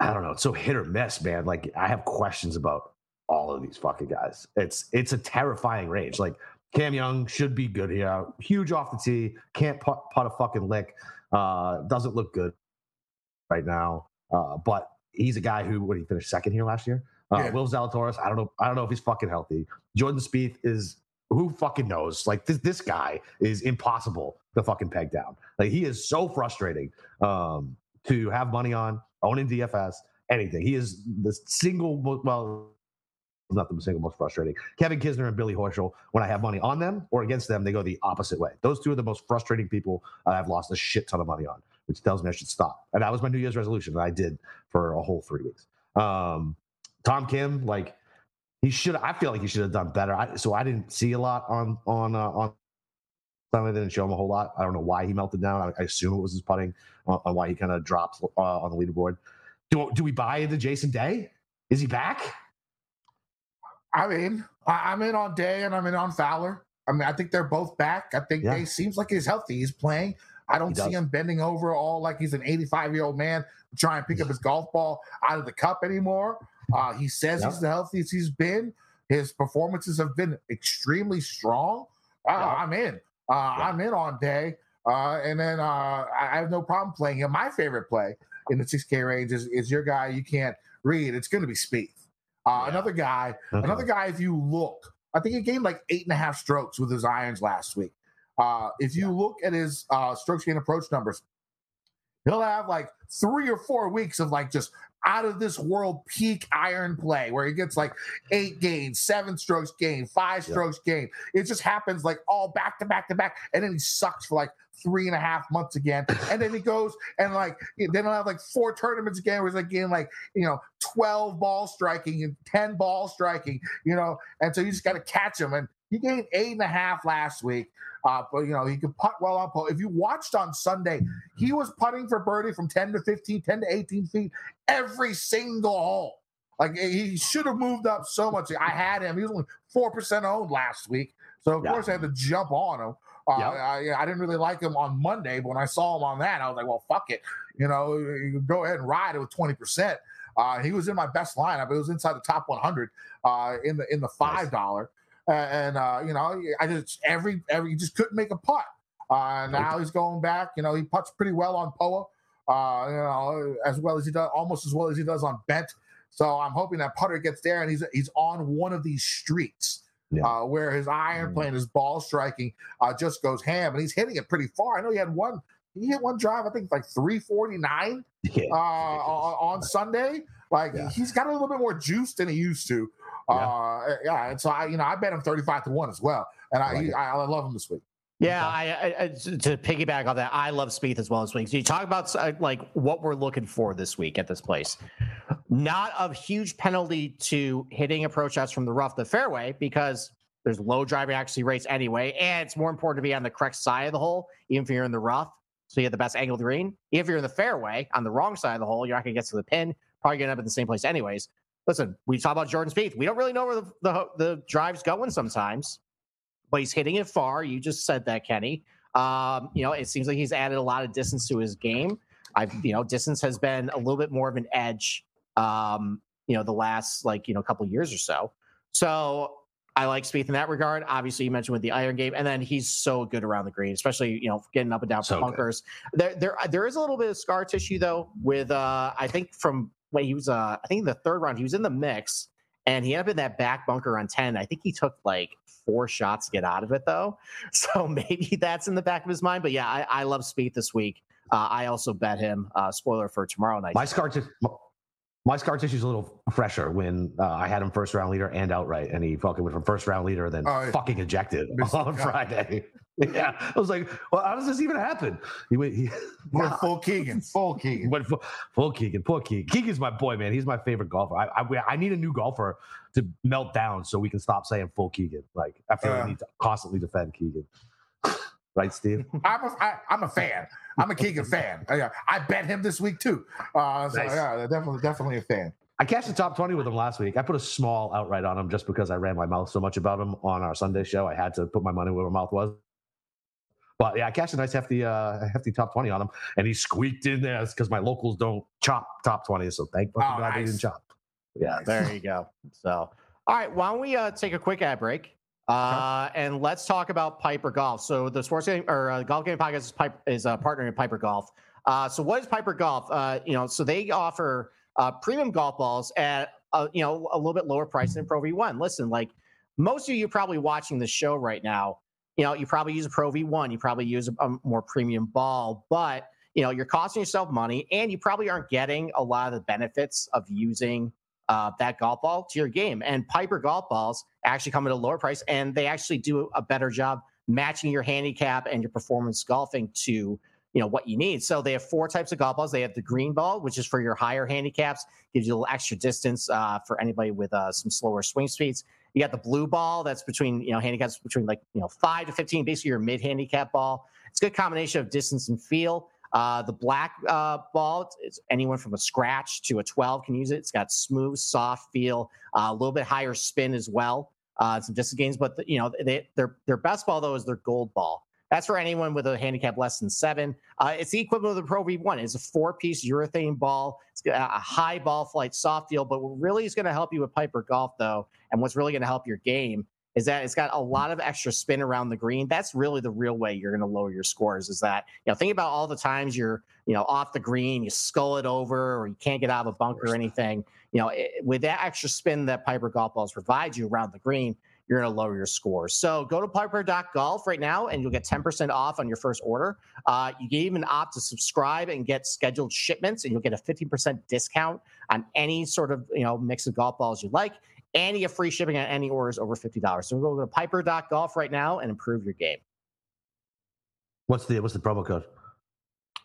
I don't know, it's so hit or miss, man. Like I have questions about all of these fucking guys. It's it's a terrifying range. Like Cam Young should be good here. Huge off the tee, can't putt, putt a fucking lick. Uh, doesn't look good right now. Uh, but he's a guy who, when he finished second here last year, uh, yeah. Will Zalatoris, I don't know. I don't know if he's fucking healthy. Jordan Spieth is who fucking knows? Like this, this guy is impossible to fucking peg down. Like he is so frustrating um, to have money on, own in DFS, anything. He is the single well, not the single most frustrating. Kevin Kisner and Billy Horschel, when I have money on them or against them, they go the opposite way. Those two are the most frustrating people I've lost a shit ton of money on, which tells me I should stop. And that was my New Year's resolution, and I did for a whole three weeks. Um, Tom Kim, like he should. I feel like he should have done better. I, so I didn't see a lot on on uh, on. Sunday didn't show him a whole lot. I don't know why he melted down. I, I assume it was his putting on, on why he kind of dropped uh, on the leaderboard. Do do we buy into Jason Day? Is he back? I mean, I, am in on Day and I'm in on Fowler. I mean, I think they're both back. I think yeah. Day seems like he's healthy. He's playing. I don't see him bending over all like he's an 85 year old man trying to pick up [laughs] his golf ball out of the cup anymore. Uh, he says yep. he's the healthiest he's been. His performances have been extremely strong. Uh, yep. I'm in. Uh, yep. I'm in on day. Uh, and then uh, I have no problem playing him. My favorite play in the 6K range is, is your guy you can't read. It's going to be Spieth. Uh. Another guy, another guy. If you look, I think he gained like eight and a half strokes with his irons last week. Uh, if you look at his uh, strokes gain approach numbers, he'll have like three or four weeks of like just out of this world peak iron play where he gets like eight gains, seven strokes gain, five strokes yeah. gain. It just happens like all back to back to back. And then he sucks for like three and a half months again. And then he goes and like, then he'll have like four tournaments again where he's like getting like, you know, 12 ball striking and 10 ball striking, you know. And so you just got to catch him. And he gained eight and a half last week. Uh, but you know, he could putt well on putt. If you watched on Sunday, he was putting for birdie from 10 to 15, 10 to 18 feet every single hole. Like he should have moved up so much. I had him. He was only four percent owned last week, so of yeah. course I had to jump on him. Uh, yep. I, I, didn't really like him on Monday, but when I saw him on that, I was like, well, fuck it. You know, you go ahead and ride it with twenty percent. Uh, he was in my best lineup. It was inside the top 100 uh, in the in the five dollar and uh, you know, I just every every he just couldn't make a putt. Uh, now he's going back. You know, he puts pretty well on Poa. Uh, you know, as well as he does, almost as well as he does on Bent. So I'm hoping that putter gets there, and he's he's on one of these streets Yeah. Uh, where his iron mm. play and his ball striking uh, just goes ham, and he's hitting it pretty far. I know he had one, he hit one drive, I think like 349 yeah. uh, on, on, Sunday. Like yeah. he's got a little bit more juice than he used to. Yeah. Uh, yeah, and so I, you know, I bet him thirty-five to one as well, and I, I, I, I love him this week. Yeah, I, I, to piggyback on that, I love Spieth as well this week. So you talk about uh, like what we're looking for this week at this place. Not a huge penalty to hitting approach shots from the rough, the fairway, because there's low driving accuracy rates anyway, and it's more important to be on the correct side of the hole, even if you're in the rough, so you have the best angle of the green. If you're in the fairway on the wrong side of the hole, you're not going to get to the pin. Probably going to end up in the same place anyways listen, we talk about Jordan Spieth. We don't really know where the, the, the drive's going sometimes, but he's hitting it far. You just said that, Kenny. Um, you know, it seems like he's added a lot of distance to his game. I've, you know, distance has been a little bit more of an edge um, you know, the last like, you know, couple years or so. So I like Spieth in that regard. Obviously, you mentioned with the iron game, and then he's so good around the green, especially you know getting up and down so bunkers. There, there, there is a little bit of scar tissue though. With uh, I think from when he was, uh, I think in the third round he was in the mix, and he ended up in that back bunker on ten. I think he took like four shots to get out of it though, [laughs] so maybe that's in the back of his mind. But yeah, I, I love Speed this week. Uh, I also bet him. Uh, spoiler for tomorrow night. My scar tissue my scar tissue is a little fresher when uh, I had him first round leader and outright, and he fucking went from first round leader, then oh, fucking ejected on Friday. [laughs] yeah, I was like, well, how does this even happen? He went, he [laughs] went full Keegan, [laughs] full Keegan, went full, full Keegan, poor Keegan. Keegan's my boy, man. He's my favorite golfer. I, I, I need a new golfer to melt down so we can stop saying full Keegan. Like I feel uh, like I need to constantly defend Keegan. right, Steve? I'm a, I, I'm a fan. I'm a Keegan fan. I, I bet him this week too. Uh, so nice. yeah, definitely, definitely a fan. I cashed the top 20 with him last week. I put a small outright on him just because I ran my mouth so much about him on our Sunday show. I had to put my money where my mouth was. But yeah, I cashed a nice hefty, uh, [laughs] hefty top 20 on him, and he squeaked in there because my locals don't chop top 20. So thank fucking oh, God nice. they didn't chop. Yeah, there you go. So, all right, why don't we uh, take a quick ad break? Uh, and let's talk about Piper Golf. So the sports game or uh, golf game podcast is, Piper, is uh, partnering with Piper Golf. Uh, so what is Piper Golf? Uh, you know, so they offer uh, premium golf balls at uh, you know a little bit lower price than Pro V1. Listen, like most of you probably watching the show right now, you know, you probably use a Pro V1, you probably use a, a more premium ball, but you know, you're costing yourself money, and you probably aren't getting a lot of the benefits of using uh, that golf ball to your game. And Piper golf balls actually come at a lower price, and they actually do a better job matching your handicap and your performance golfing to you know what you need. So they have four types of golf balls. They have the green ball, which is for your higher handicaps, gives you a little extra distance uh, for anybody with uh, some slower swing speeds. You got the blue ball, that's between you know handicaps between like you know five to fifteen, basically your mid handicap ball. It's a good combination of distance and feel. Uh, the black uh, ball, it's anyone from a scratch to a 12 can use it. It's got smooth, soft feel, uh, a little bit higher spin as well. Uh, some distance gains, but the, you know they, their their best ball though is their gold ball. That's for anyone with a handicap less than seven. Uh, it's the equivalent of the Pro V1. It's a four-piece urethane ball. It's got a high ball flight, soft feel. But what really is going to help you with Piper Golf, though, and what's really going to help your game is that it's got a lot of extra spin around the green. That's really the real way you're going to lower your scores. Is that you know think about all the times you're you know off the green, you skull it over, or you can't get out of a bunker or anything. You know, it, with that extra spin that Piper golf balls provide you around the green, you're going to lower your score. So go to piper.golf right now and you'll get 10% off on your first order. Uh, you can even opt to subscribe and get scheduled shipments, and you'll get a 15% discount on any sort of you know mix of golf balls you like and you get free shipping on any orders over $50. So go to piper.golf right now and improve your game. What's the what's the promo code?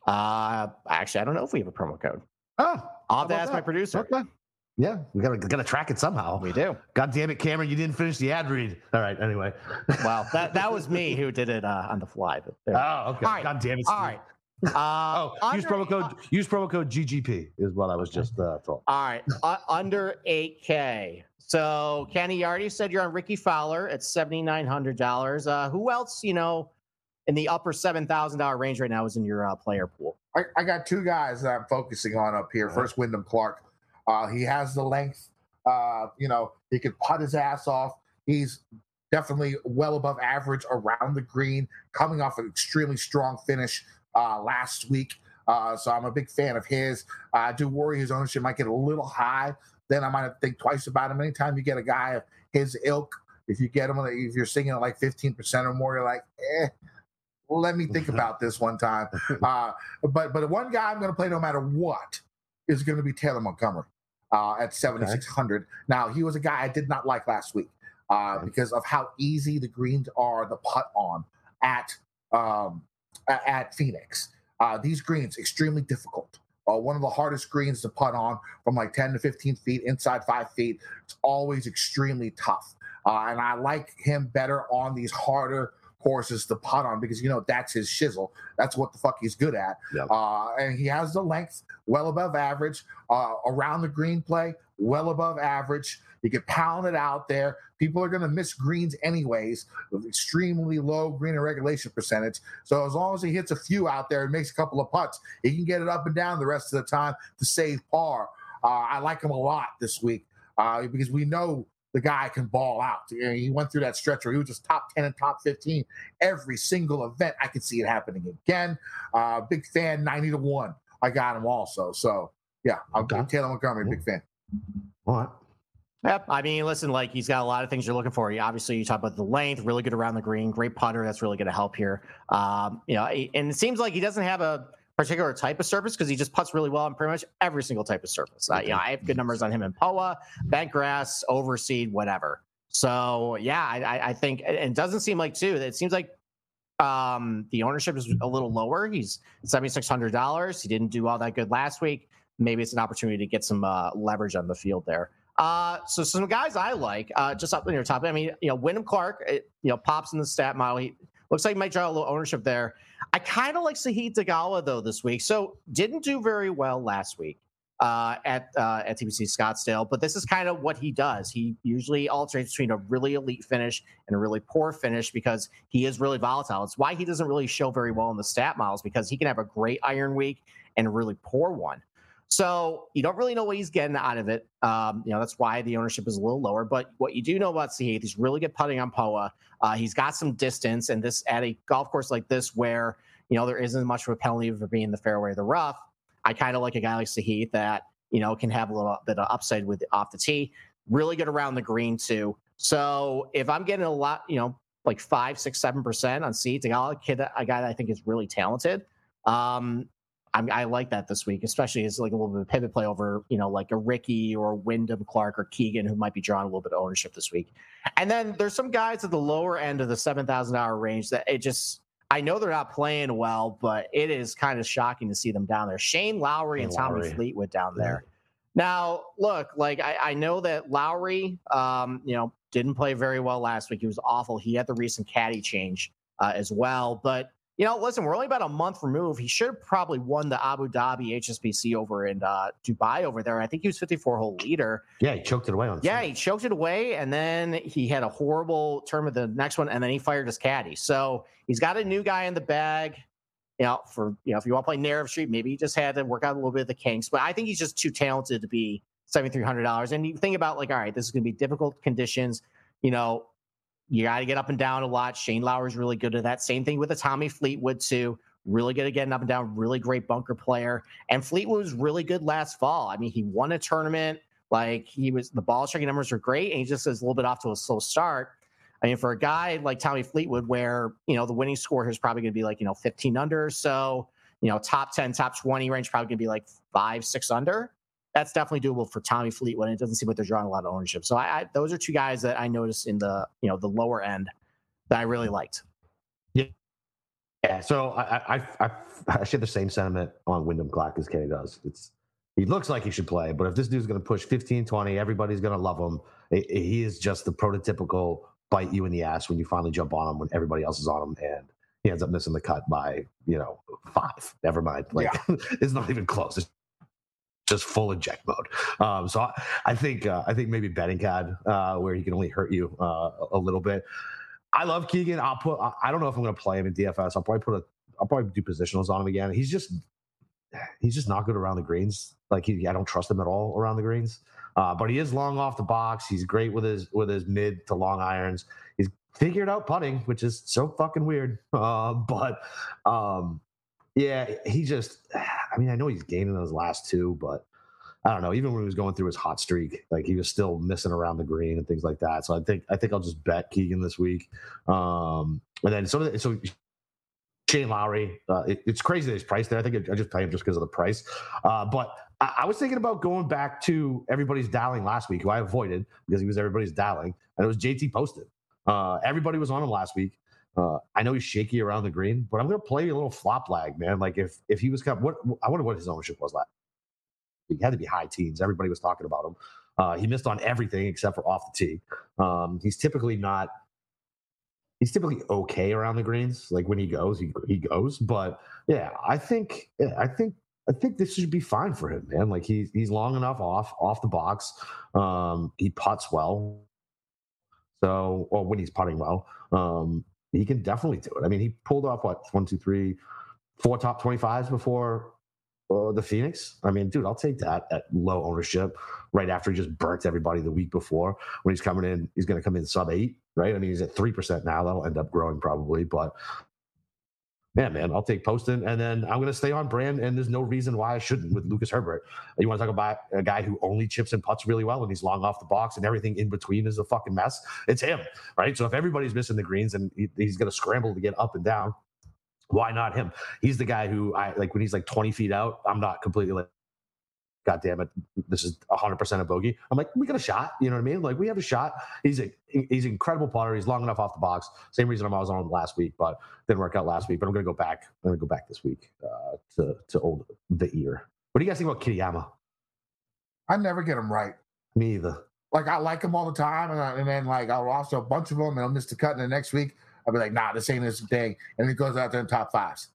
Uh actually I don't know if we have a promo code. Oh, I'll have to ask that? my producer. Okay. Yeah, we gotta gotta track it somehow. We do. God damn it, Cameron, you didn't finish the ad read. All right, anyway. wow, that that was me [laughs] who did it uh, on the fly. But oh, okay. All right. God damn it. Steve. All right. Uh, [laughs] oh, use promo code. Uh, use promo code GGP is what I was just uh, told. All right, uh, under eight K. So Kenny, you already said you're on Rickie Fowler at seventy nine hundred dollars. Uh, who else, you know, in the upper seven thousand dollar range right now is in your uh, player pool? I, I, got two guys that I'm focusing on up here. First, Wyndham Clark. Uh, he has the length. Uh, you know, he could putt his ass off. He's definitely well above average around the green, coming off an extremely strong finish uh, last week. Uh, so I'm a big fan of his. I do worry his ownership might get a little high then I might have to think twice about him. Anytime you get a guy of his ilk, if you get him, if you're singing at like 15% or more, you're like, eh, let me think about this one time. [laughs] Uh, but but one guy I'm going to play no matter what is going to be Taylor Montgomery uh, at 7,600. Okay. Now, he was a guy I did not like last week uh, okay. because of how easy the greens are to putt on at um, at Phoenix. Uh, these greens extremely difficult uh, one of the hardest greens to putt on from like 10 to 15 feet, inside five feet. It's always extremely tough. Uh, and I like him better on these harder courses to pot on because, you know, that's his shizzle. That's what the fuck he's good at. Yep. Uh, and he has the length well above average, uh, around the green play, well above average. You can pound it out there. People are going to miss greens anyways with extremely low green and regulation percentage. So as long as he hits a few out there and makes a couple of putts, he can get it up and down the rest of the time to save par. Uh, I like him a lot this week uh, because we know the guy can ball out. You know, he went through that stretch where he was just top 10 and top 15 every single event. I could see it happening again. Uh, big fan, 90 to 1. I got him also. So, yeah, I'm okay. Taylor Montgomery, big fan. All right. Yep. I mean, listen, like he's got a lot of things you're looking for. He, obviously, you talk about the length, really good around the green, great putter. That's really going to help here. Um, you know, and it seems like he doesn't have a particular type of surface because he just puts really well on pretty much every single type of surface. Uh, you know, I have good numbers on him in POA, bent grass, overseed, whatever. So yeah, I, I think it doesn't seem like too. It seems like um, the ownership is a little lower. He's seventy six hundred dollars. He didn't do all that good last week. Maybe it's an opportunity to get some uh, leverage on the field there. Uh, so some guys I like, uh, just up in your top. I mean, you know, Wyndham Clark, it, you know, pops in the stat model. He looks like he might draw a little ownership there. I kind of like Sahith Theegala though this week. So didn't do very well last week uh, at uh, at TPC Scottsdale, but this is kind of what he does. He usually alternates between a really elite finish and a really poor finish because he is really volatile. It's why he doesn't really show very well in the stat models because he can have a great iron week and a really poor one. So you don't really know what he's getting out of it. Um, you know, that's why the ownership is a little lower. But what you do know about Sahith, he's really good putting on POA. Uh, he's got some distance, and this at a golf course like this where you know there isn't much of a penalty for being the fairway of the rough. I kind of like a guy like Sahith that you know can have a little bit of upside with off the tee. Really good around the green too. So if I'm getting a lot, you know, like five, six, seven percent on Sahith, a kid, a guy that I think is really talented. Um, I'm, i like that this week, especially as like a little bit of pivot play over, you know, like a Ricky or Wyndham Clark or Keegan who might be drawing a little bit of ownership this week. And then there's some guys at the lower end of the seven thousand dollar range that it just I know they're not playing well, but it is kind of shocking to see them down there. Shane Lowry and Tommy Lowry. Fleetwood down there. Yeah. Now, look, like I, I know that Lowry, um, you know, didn't play very well last week. He was awful. He had the recent caddy change uh, as well, but you know, listen, we're only about a month removed. He should have probably won the Abu Dhabi HSBC over in uh, Dubai over there. I think he was 54 hole leader. Yeah, he choked it away on. Yeah, he choked it away, and then he had a horrible term of the next one, and then he fired his caddy. So he's got a new guy in the bag. You know, for you know, if you want to play narrow street, maybe he just had to work out a little bit of the kinks. But I think he's just too talented to be seventy three hundred dollars. And you think about like, all right, this is going to be difficult conditions. You know, you got to get up and down a lot. Shane Lowry's really good at that. Same thing with the Tommy Fleetwood too. Really good at getting up and down. Really great bunker player. And Fleetwood was really good last fall. I mean, he won a tournament. Like he was, the ball striking numbers were great, and he just is a little bit off to a slow start. I mean, for a guy like Tommy Fleetwood, where you know the winning score is probably going to be like you know 15 under, so you know top 10, top 20 range probably going to be like five, six under that's definitely doable for Tommy Fleetwood. And it doesn't seem like they're drawing a lot of ownership. So I, I, those are two guys that I noticed in the you know the lower end that I really liked. Yeah. Yeah. So I I I, I share the same sentiment on Wyndham Clark as Kenny does. It's he looks like he should play, but if this dude's going to push 15, 20, everybody's going to love him. It, it, he is just the prototypical bite you in the ass when you finally jump on him when everybody else is on him and he ends up missing the cut by you know five. Never mind, like yeah. [laughs] it's not even close. It's just full inject mode. Um, so I, I think uh, I think maybe Bennington, uh, where he can only hurt you uh, a little bit. I love Keegan. I'll put. I don't know if I'm going to play him in DFS. I'll probably put a. I'll probably do positionals on him again. He's just he's just not good around the greens. Like he, I don't trust him at all around the greens. Uh, but he is long off the box. He's great with his with his mid to long irons. He's figured out putting, which is so fucking weird. [laughs] Uh, but um, yeah, he just. [sighs] I mean, I know he's gaining those last two, but I don't know. Even when he was going through his hot streak, like he was still missing around the green and things like that. So I think I think I'll just bet Keegan this week. Um, and then so so Shane Lowry, uh, it, it's crazy that he's priced there. I think I just pay him just because of the price. Uh, but I, I, was thinking about going back to everybody's dialing last week, who I avoided because he was everybody's dialing, and it was JT Poston. Uh, everybody was on him last week. Uh, I know he's shaky around the green, but I'm going to play a little flop lag, man. Like if if he was kind of, what I wonder what his ownership was last. He had to be high teens. Everybody was talking about him. Uh, he missed on everything except for off the tee. Um, he's typically not. He's typically okay around the greens. Like when he goes, he he goes. But yeah, I think yeah, I think I think this should be fine for him, man. Like he's he's long enough off off the box. Um, he puts well. So, well, when he's putting well, um, he can definitely do it. I mean, he pulled off what one, two, three, four top twenty fives before uh, the Phoenix. I mean, dude, I'll take that at low ownership. Right after he just burnt everybody the week before, when he's coming in, he's going to come in sub eight, right? I mean, he's at three percent now. That'll end up growing probably, but yeah, man, I'll take Poston, and then I'm going to stay on brand. And there's no reason why I shouldn't with Lucas Herbert. You want to talk about a guy who only chips and puts really well, and he's long off the box, and everything in between is a fucking mess. It's him, right? So if everybody's missing the greens and he, he's going to scramble to get up and down, why not him? He's the guy who I like when he's like 20 feet out. I'm not completely like, God damn it, this is 100% a bogey. I'm like, we got a shot. You know what I mean? Like, we have a shot. He's a he's an incredible putter. He's long enough off the box. Same reason I was on last week, but didn't work out last week. But I'm going to go back. I'm going to go back this week uh, to to old the ear. What do you guys think about Kitayama? I never get him right. Me either. Like I like him all the time, and, I, and then like I'll roster a bunch of them, and I'll miss the cut. And the next week I'll be like, nah, this ain't his thing, and he goes out there in top fives.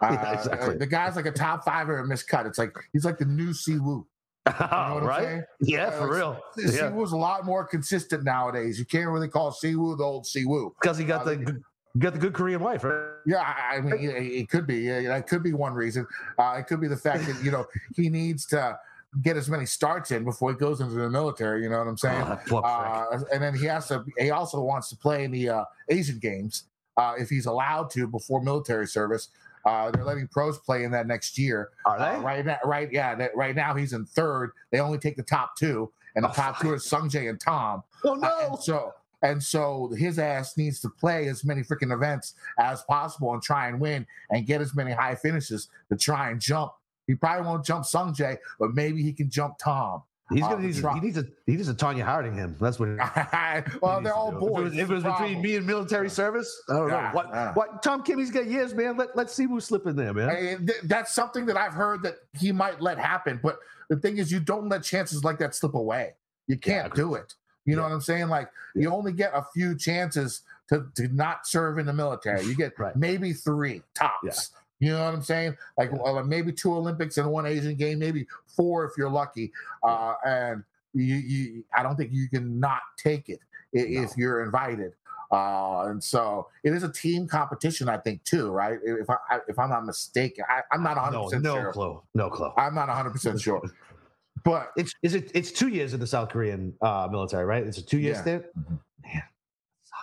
[laughs] Uh, Yeah, exactly. The guy's like a top five or a miscut. It's like he's like the new Siwoo. [laughs] You know what I'm right? saying? Yeah, Uh, for like, real. Yeah. Siwoo's a lot more consistent nowadays. You can't really call Siwoo the old Siwoo. Because he got Uh, the good, got the good Korean wife, right? Yeah, I mean, it, could be. That could be one reason. Uh, it could be the fact that you know [laughs] he needs to get as many starts in before he goes into the military. You know what I'm saying? Oh, that poor prick. Uh, and then he has to. He also wants to play in the uh, Asian Games uh, if he's allowed to before military service. Uh, they're letting pros play in that next year. Are they? Uh, right now, right, yeah. That, right now he's in third. They only take the top two, and the Oh, top two are Sungjae and Tom. oh Uh, and so and so his ass needs to play as many freaking events as possible and try and win and get as many high finishes to try and jump. He probably won't jump Sungjae, but maybe he can jump Tom. He's gonna need. try- He needs a. He needs a Tonya Harding him. That's what. [laughs] well, they're all boys. If it was, if it was between me and military service, I don't Yeah, know what. yeah. What Tom Kimmy's got years, man. Let let's see who's slipping there, man. th- that's something that I've heard that he might let happen. But the thing is, you don't let chances like that slip away. You can't agree. do it. You know what I'm saying? Like you only get a few chances to, to not serve in the military. You get [laughs] Right. maybe three tops. You know what I'm saying? Like well, maybe two Olympics and one Asian game, maybe four if you're lucky. Uh, and you, you, I don't think you can not take it i- No. if you're invited. Uh, and so it is a team competition, I think, too, right? If I if I'm not mistaken, I, I'm not 100 No, percent no sure. clue. No clue. I'm not 100 percent sure, [laughs] but It's is it? It's two years in the South Korean uh, military, right? It's a two year Yeah. stint.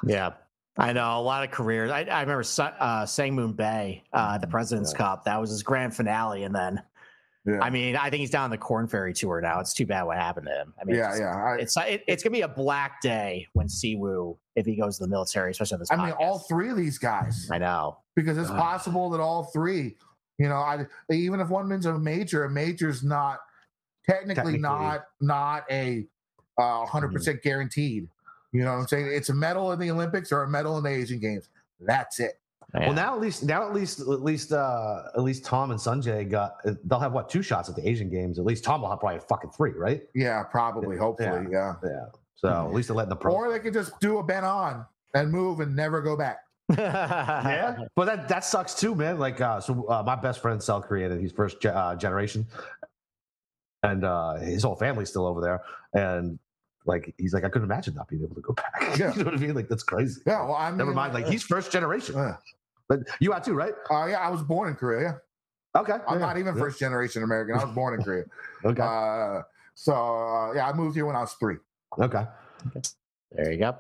Yeah. I know a lot of careers. I, I remember uh, Sangmoon Bae, uh, the President's Yeah. Cup. That was his grand finale, and then yeah, I mean, I think he's down the Korn Ferry tour now. It's too bad what happened to him. I mean, yeah, it's, yeah. I, it's it, it's gonna be a black day when Siwoo if he goes to the military, especially on this. I mean, all three of these guys, I know. because it's possible that all three, you know, I even if one wins a major, a major's not technically, Technically. not not a uh, 100 percent guaranteed. You know what I'm saying? It's a medal in the Olympics or a medal in the Asian Games. That's it. Yeah. Well, now at least now at least at least uh, at least Tom and Sungjae got they'll have what two shots at the Asian games. At least Tom will have probably a fucking three, right? Yeah, probably, hopefully, yeah. Yeah. So at least they're letting the pro. Or they could just do a Ben on and move and never go back. [laughs] yeah, but that that sucks too, man. Like, uh, so uh, my best friend's South Korean, and he's first ge- uh, generation, and uh, his whole family's still over there. And like, he's like, I couldn't imagine not being able to go back. [laughs] Yeah. you know what I mean? Like, that's crazy. Yeah, well, I mean, Never mind. Like, he's first generation, uh, but you are too, right? uh, yeah, I was born in Korea. Okay, I'm yeah, not even yeah. first generation American. I was born in Korea. [laughs] Okay, Uh, so uh, yeah, I moved here when I was three. okay. There you go.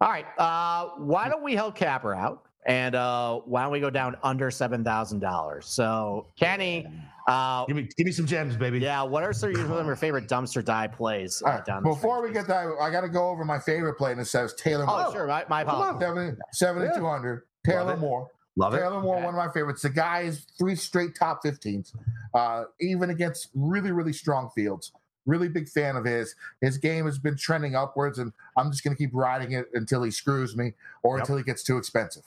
All right. Uh, why don't we help Capper out? And uh, why don't we go down under seven thousand dollars? So, Kenny, uh, Give me give me some gems, baby. yeah, what are some of your favorite dumpster dive plays? Uh, right, before we get that, I got to go over my favorite play, and it says Taylor Moore. oh, sure, my, my Come on. apologies. 70, 7200. Taylor it. Moore. love it. Taylor Moore, Okay. one of my favorites. The guy is three straight top 15s, uh, even against really, really strong fields. Really big fan of his. His game has been trending upwards, and I'm just going to keep riding it until he screws me or Yep. until he gets too expensive.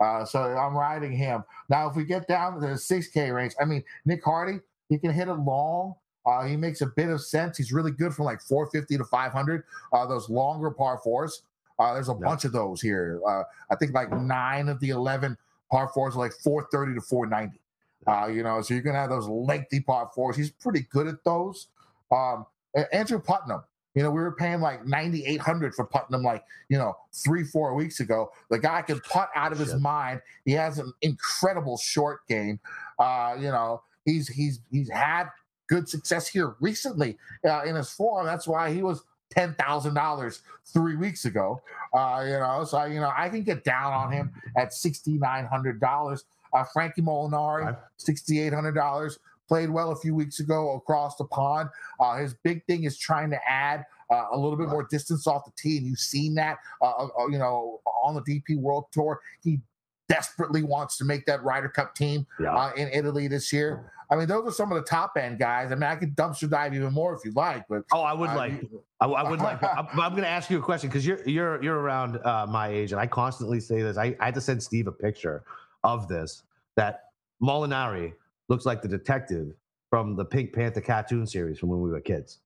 Uh, so I'm riding him. Now, if we get down to the 6K range, I mean, Nick Hardy, he can hit it long. Uh, he makes a bit of sense. He's really good from like 450 to 500. Uh, those longer par fours. Uh, there's a Yep. bunch of those here. Uh, I think like nine of the 11 par fours are like 430 to 490. Uh, you know, so you're gonna have those lengthy par fours. He's pretty good at those. Um, Andrew Putnam, you know, we were paying like 9,800 for Putnam like you know three four weeks ago. The guy can putt out of his mind. He has an incredible short game. Uh, you know, he's he's he's had good success here recently uh, in his form. That's why he was ten thousand dollars three weeks ago. Uh, you know, so you know I can get down on him at sixty nine hundred dollars. Uh, Frankie Molinari, sixty eight hundred dollars. Played well a few weeks ago across the pond. Uh, his big thing is trying to add uh, a little bit more distance off the tee, and you've seen that. Uh, uh, you know, on the DP World Tour, he desperately wants to make that Ryder Cup team Yeah. uh, in Italy this year. I mean, those are some of the top end guys. I mean, I could dumpster dive even more if you like, but Oh, I would uh, like. I, I would like. I'm, I'm going to ask you a question because you're you're you're around uh, my age, and I constantly say this. I, I had to send Steve a picture of this that Molinari looks like the detective from the Pink Panther cartoon series from when we were kids.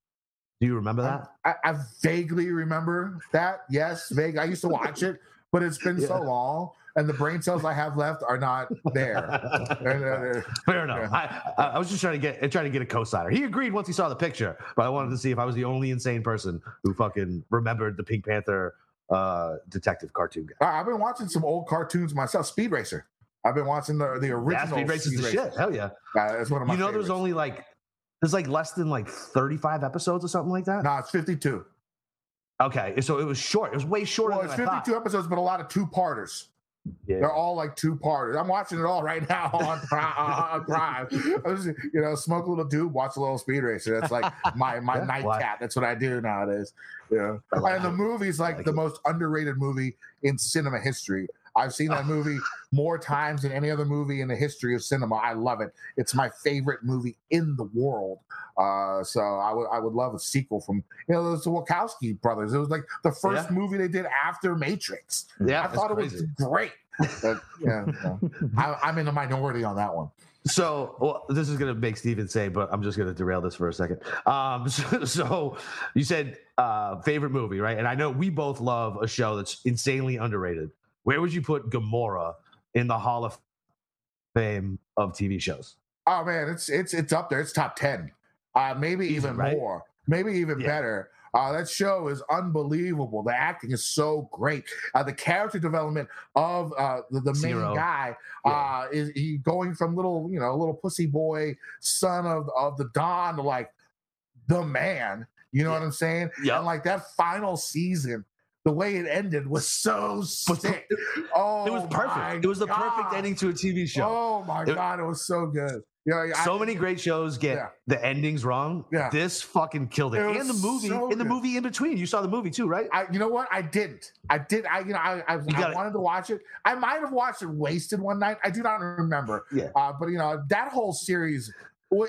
Do you remember that? I, I vaguely remember that. Yes, vague. I used to watch it, but it's been so long, and the brain cells I have left are not there. Fair enough. I, I I was just trying to get trying to get a co-signer. He agreed once he saw the picture, but I wanted to see if I was the only insane person who fucking remembered the Pink Panther uh, detective cartoon guy. I've been watching some old cartoons myself. Speed Racer. I've been watching the the Yeah, original. Speed Racer's the Racer. shit. Hell yeah. Uh, it's one of my. You know, there's only like there's like less than like 35 episodes or something like that. no, it's 52. Okay, so it was short. It was way shorter Well, it's than I 52 thought. episodes, but a lot of two parters. Yeah. They're all like two parters. I'm watching it all right now [laughs] on Prime. Prime. I was, you know, smoke a little dude, watch a little Speed Racer. That's like my my [laughs] Yeah, nightcap. That's what I do nowadays. Yeah, and the movie's like, like the it. most underrated movie in cinema history. I've seen that movie more times than any other movie in the history of cinema. I love it. It's my favorite movie in the world. Uh, so I would I would love a sequel from you know those Wachowski brothers. It was like the first Yeah. movie they did after Matrix. Yeah, I thought it was great. But yeah. I, I'm in the minority on that one. So, well, this is going to make Steven say, but I'm just going to derail this for a second. Um, [laughs] so, so you said uh, favorite movie, right? And I know we both love a show that's insanely underrated. Where would you put Gomorrah in the Hall of Fame of TV shows? Oh man, it's it's it's up there. It's top ten, uh, maybe even right? more, maybe even Yeah. better. Uh, that show is unbelievable. The acting is so great. Uh, the character development of uh, the, the main guy Yeah. uh, is he going from little, you know, little pussy boy son of of the Don to like the man. You know Yeah. what I'm saying? Yeah. And like that final season, the way it ended was so sick. Oh, [laughs] it was perfect. It was the perfect ending to a TV show. Oh my It- god, it was so good. Yeah, I- so many great shows get Yeah. the endings wrong. Yeah. This fucking killed it. It and the movie, so in the movie in between. You saw the movie too, right? I, you know what? I didn't. I did. I, you know, I, I, I wanted to watch it. I might have watched it wasted one night. I do not remember. Yeah. Uh, but you know, that whole series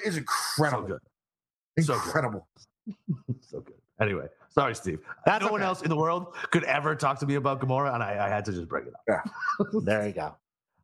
is So incredible. good. So good. incredible. [laughs] So good. Anyway, sorry, Steve. That's no one else in the world could ever talk to me about Gomorrah, and I, I had to just bring it up. Yeah. [laughs] There you go.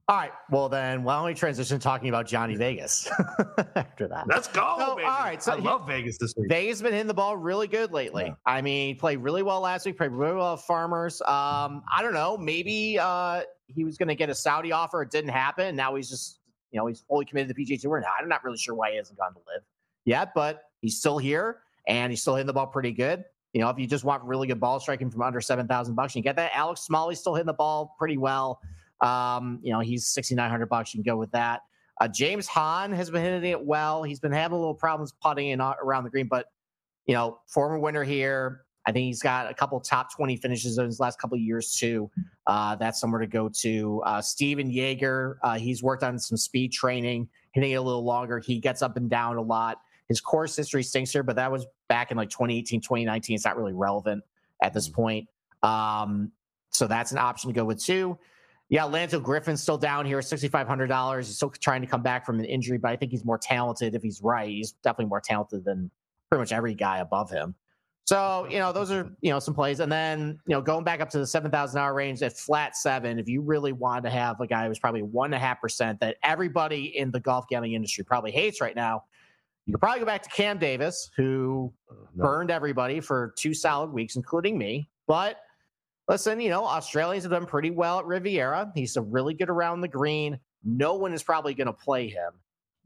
All right. Well, then why don't we transition to talking about Johnny Vegas [laughs] after that? Let's go. So, baby. all right, so I love Vegas this week. Vegas has been hitting the ball really good lately. Yeah. I mean, he played really well last week, played really well at Farmers. Um, I don't know. Maybe uh, he was going to get a Saudi offer. It didn't happen. Now he's just, you know, he's fully committed to the PGA Tour. Now, I'm not really sure why he hasn't gone to LIV yet, but he's still here and he's still hitting the ball pretty good. You know, if you just want really good ball striking from under 7,000 bucks, you get that. Alex Smalley's still hitting the ball pretty well. Um, you know, he's 6,900 bucks. You can go with that. Uh, James Hahn has been hitting it well. He's been having a little problems putting in uh, around the green, but you know, former winner here. I think he's got a couple top 20 finishes in his last couple years too. Uh, that's somewhere to go to. Uh, Stephan Jaeger, uh, he's worked on some speed training, hitting it a little longer. He gets up and down a lot. His course history stinks here, but that was back in like 2018, 2019. It's not really relevant at this point. Um, so that's an option to go with too. Yeah, Lanto Griffin's still down here, $6,500. He's still trying to come back from an injury, but I think he's more talented if he's right. He's definitely more talented than pretty much every guy above him. So, you know, those are, you know, some plays. And then, you know, going back up to the 7,000 hour range at flat seven, if you really want to have a guy who's probably one and a half percent that everybody in the golf gambling industry probably hates right now, you could probably go back to Cam Davis, who No. burned everybody for two solid weeks, including me. But listen, you know, Australians have done pretty well at Riviera. He's a really good around the green. No one is probably going to play him.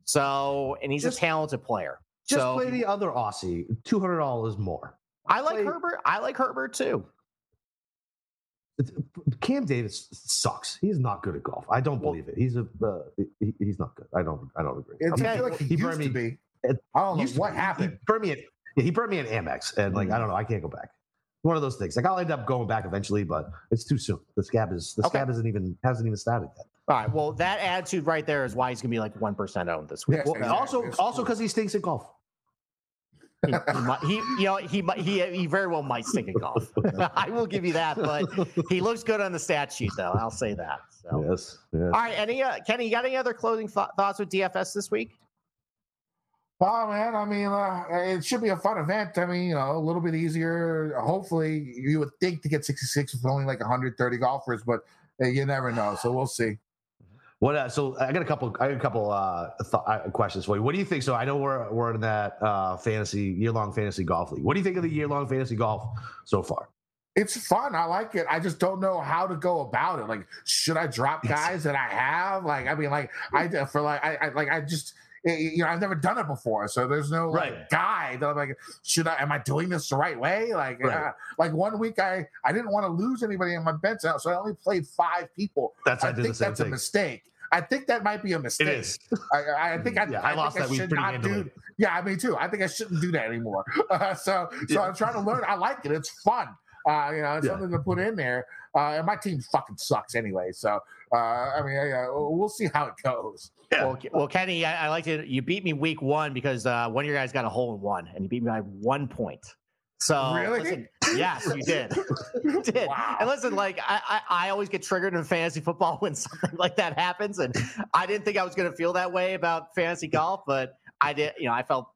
So, and he's Just- a talented player. Just so play the other Aussie, two hundred dollars more. I like play- Herbert. I like Herbert too. Cam Davis sucks. He's not good at golf. I don't believe it. He's a uh, he, he's not good. I don't I don't agree. It, Okay. I feel like he, He used burned to me- be. I don't know what happened. He burned me yeah, he burned me at Amex, and like I Mm. don't know, I can't go back. One of those things. Like I'll end up going back eventually, but it's too soon. The scab is the Okay. scab isn't even hasn't even started yet. All right. Well, that attitude right there is why he's gonna be like one percent owned this week. Yes, Well, exactly. also also because he stinks at golf. [laughs] He, he, might, he you know he might he he very well might stink at golf. [laughs] I will give you that, but he looks good on the stat sheet though. I'll say that. So. Yes. yes. All right, any uh, Kenny, you got any other closing th- thoughts with DFS this week? Oh man, I mean, uh, it should be a fun event. I mean, you know, a little bit easier. Hopefully, you would think to get 66 with only like 130 golfers, but uh, you never know. So we'll see. What? Uh, so I got a couple. I got a couple uh, th- uh, questions for you. What do you think? So I know we're we're in that uh, fantasy year long fantasy golf league. What do you think of the year long fantasy golf so far? It's fun. I like it. I just don't know how to go about it. Like, should I drop guys that I have? Like, I mean, like I for like I, I like I just you know I've never done it before, so there's no like Right. guide. that I'm like, should I? Am I doing this the right way? Like, Right. uh, like one week I I didn't want to lose anybody in my bench out, so I only played five people. That's I, I think that's a mistake. I think that might be a mistake. is. I, I- think I, Yeah, I I, lost that I week pretty not handily. do. Yeah, I mean too. I think I shouldn't do that anymore. Uh, [laughs] so, so Yeah. I'm trying to learn. I like it. It's fun. Uh, you know, it's Yeah. something to put in there. Uh, and my team fucking sucks anyway. So, uh, I mean, yeah, we'll see how it goes. Yeah. Well, well, Kenny, I, I like to. You beat me week one because uh, one of your guys got a hole in one, and you beat me by one point. So Really? listen, yes, you did. [laughs] You did. Wow. And listen, like I, I, I always get triggered in fantasy football [laughs] when something like that happens, and I didn't think I was going to feel that way about fantasy golf, but I did. You know, I felt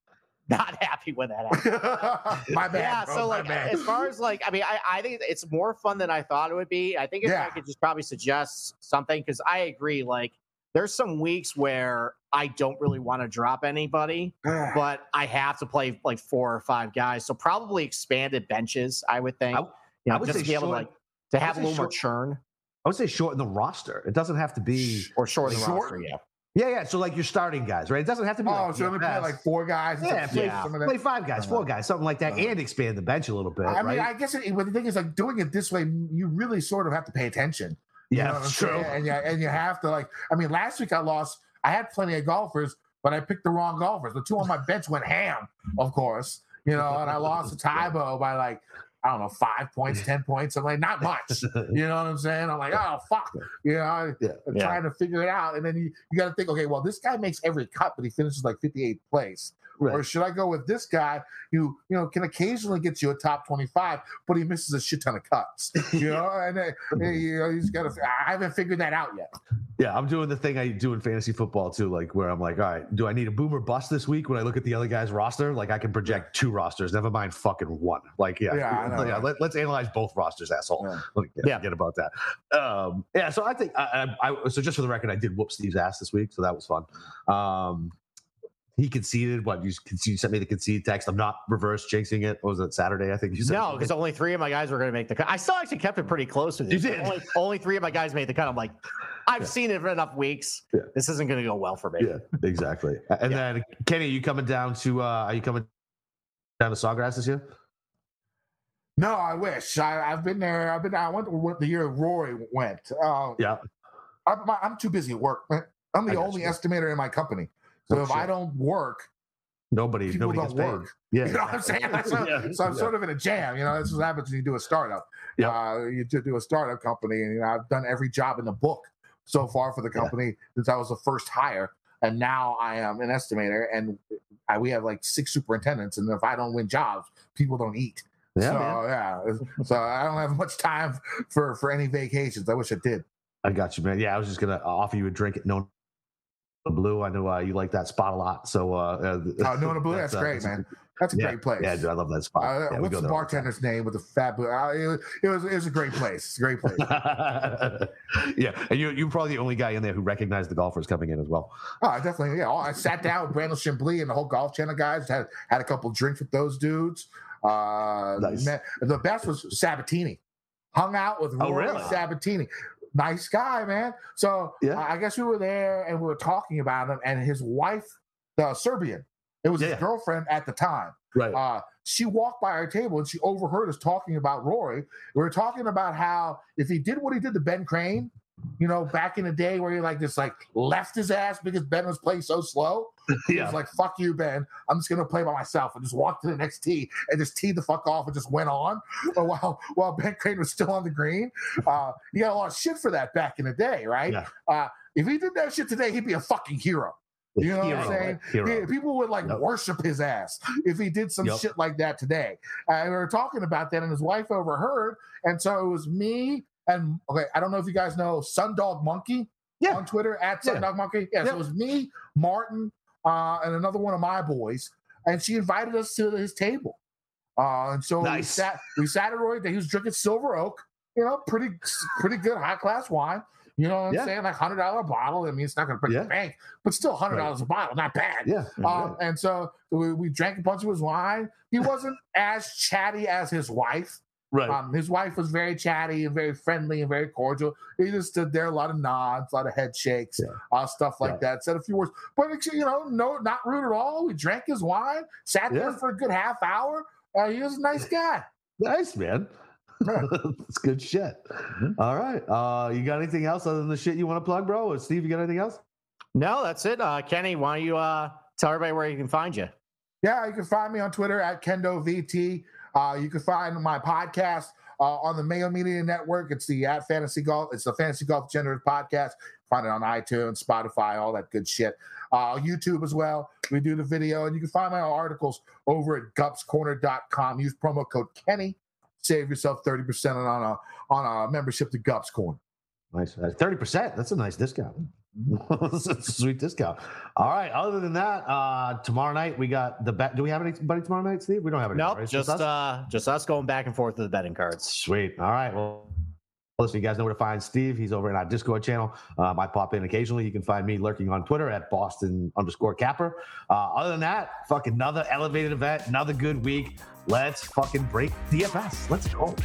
[laughs] not happy when that happened. [laughs] my bad. yeah, bro, so like bad. as far as like, I mean, I, I think it's more fun than I thought it would be. I think if I could just probably suggest something because I agree. Like, there's some weeks where I don't really want to drop anybody, ah. but I have to play like four or five guys. So probably expanded benches, I would think. I- you know, I would just to be able to like to have a little more churn I would say shorten the roster. It doesn't have to be. or shorten the Short- roster. Yeah. Yeah, yeah. So like you're starting guys, right? It doesn't have to be. oh, like so only play like four guys. Yeah, play, yeah. play five guys, four guys, something like that, Uh-huh. and expand the bench a little bit, I right? mean, I guess it, but the thing is, like doing it this way, you really sort of have to pay attention. You yeah, know I'm that's true. And yeah, and you have to like. I mean, last week I lost. I had plenty of golfers, but I picked the wrong golfers. The two on my bench went ham, of course. You know, and I lost to [laughs] Tybo by like I don't know five points, ten points. I'm like, not much. [laughs] You know what I'm saying? I'm like, oh fuck. You know, I, Yeah. I'm Yeah. trying to figure it out, and then you, you got to think, okay, well, this guy makes every cut, but he finishes like 58th place. Right. Or should I go with this guy who, you know, can occasionally get you a top 25, but he misses a shit ton of cuts? [laughs] You know, and uh, you know, he's got to. I haven't figured that out yet. Yeah, I'm doing the thing I do in fantasy football too, like where I'm like, all right, do I need a boomer bust this week when I look at the other guy's roster? Like I can project two rosters, never mind fucking one. Like, yeah, Yeah, I [laughs] know, yeah. right? Let, us analyze both rosters, asshole. Yeah. Like, yeah, Yeah. forget about that. Um, yeah, so I think I, I, I so just for the record, I did whoop Steve's ass this week, so that was fun. Um, he conceded. What you, you sent me the concede text? I'm not reverse jinxing it. What was it Saturday? I think you said No, because only three of my guys were going to make the cut. I still actually kept it pretty close with You you. did. Only, only three of my guys made the cut. I'm like, I've Yeah. seen it for enough weeks. Yeah. This isn't going to go well for me. Yeah, exactly. And Yeah. then Kenny, you coming down to? uh Are you coming down to Sawgrass this year? No, I wish. I, I've been there. I've been. I went to the year Rory went. Uh, Yeah. I'm, I'm too busy at work. I'm the only you. estimator in my company. So Oh, if I don't work, Nobody, people nobody don't gets paid. [laughs] work. Yeah, You know what I'm saying? [laughs] That's what- Yeah, so I'm yeah. sort of in a jam. You know, this is what happens when you do a startup. Yeah. Uh, you do, do a startup company, and you know, I've done every job in the book so far for the Yeah. company since I was the first hire, and now I am an estimator, and I, we have like six superintendents, and if I don't win jobs, people don't eat. Yeah, so man. yeah, so I don't have much time for for any vacations. I wish I did. I got you, man. Yeah, I was just gonna offer you a drink at No The blue. I know uh, you like that spot a lot, so uh, Oh, Nona Blue, that's, uh, great, that's man. That's a yeah, great place. Yeah, dude, I love that spot. Uh, yeah, what's the bartender's name with the fat? bo- Uh, it, was, it was it was a great place. It's a great place. [laughs] yeah, and you you're probably the only guy in there who recognized the golfers coming in as well. Oh, definitely. Yeah, I sat down with Brandel Chamblee and the whole Golf Channel guys. Had had a couple drinks with those dudes. Uh, Nice. met- the best was Sabbatini. Hung out with Oh, Rory really? Sabbatini. Nice guy, man. So Yeah. I guess we were there and we were talking about him and his wife, the Serbian. It was Yeah, his girlfriend at the time. Right. Uh, she walked by our table and she overheard us talking about Rory. We were talking about how if he did what he did to Ben Crane, you know, back in the day where he like just like left his ass because Ben was playing so slow. [laughs] He yeah. was like, fuck you, Ben. I'm just gonna play by myself and just walk to the next tee and just tee the fuck off and just went on. But [laughs] while while Ben Crane was still on the green. Uh he got a lot of shit for that back in the day, right? Yeah. Uh if he did that shit today, he'd be a fucking hero. You know what I'm saying? Hero. Yeah, people would like Yep. worship his ass if he did some Yep. shit like that today. And we were talking about that, and his wife overheard. And so it was me and okay, I don't know if you guys know Sundog Monkey Yeah. on Twitter at Yeah. Sundog Monkey. Yeah, so it was me, Martin, uh, and another one of my boys, and she invited us to his table. Uh, and so we sat we sat at Roy. That he was drinking Silver Oak, you know, pretty pretty good high class wine. You know what I'm Yeah. saying? Like hundred dollar bottle. I mean, it's not going to break Yeah. the bank, but still hundred dollars a bottle, not bad. Yeah. Um, and so we, we drank a bunch of his wine. He wasn't as chatty as his wife. Right. Um, his wife was very chatty and very friendly and very cordial. He just stood there, a lot of nods, a lot of head shakes, Yeah. uh, stuff like Yeah. that. Said a few words, but it's, you know, no, not rude at all. We drank his wine, sat there for a good half hour. Uh, he was a nice guy. nice, man. Yeah. [laughs] That's good shit. Mhm. All right. Uh, you got anything else other than the shit you want to plug, bro? Or Steve, you got anything else? No, that's it. Uh, Kenny, why don't you uh, tell everybody where you can find you? Yeah, you can find me on Twitter at KendoVT. Uh, you can find my podcast uh, on the Mayo Media Network. It's the at Fantasy Golf. It's the Fantasy Golf Degenerate podcast. Find it on iTunes, Spotify, all that good shit. Uh, YouTube as well. We do the video, and you can find my articles over at gupscorner.com. Use promo code Kenny. Save yourself thirty percent on a on a membership to Gups Corner. Nice. Thirty percent. That's a nice discount. Sweet discount. All right. Other than that, uh, tomorrow night we got the bet. Do we have anybody tomorrow night, Steve? We don't have any. Nope, right? just us? uh, just us going back and forth with the betting cards. Sweet. All right. Well, listen, you guys know where to find Steve. He's over in our Discord channel. Um, I pop in occasionally. You can find me lurking on Twitter at Boston underscore Capper. Uh, other than that, fuck another elevated event, another good week. Let's fucking break DFS. Let's go.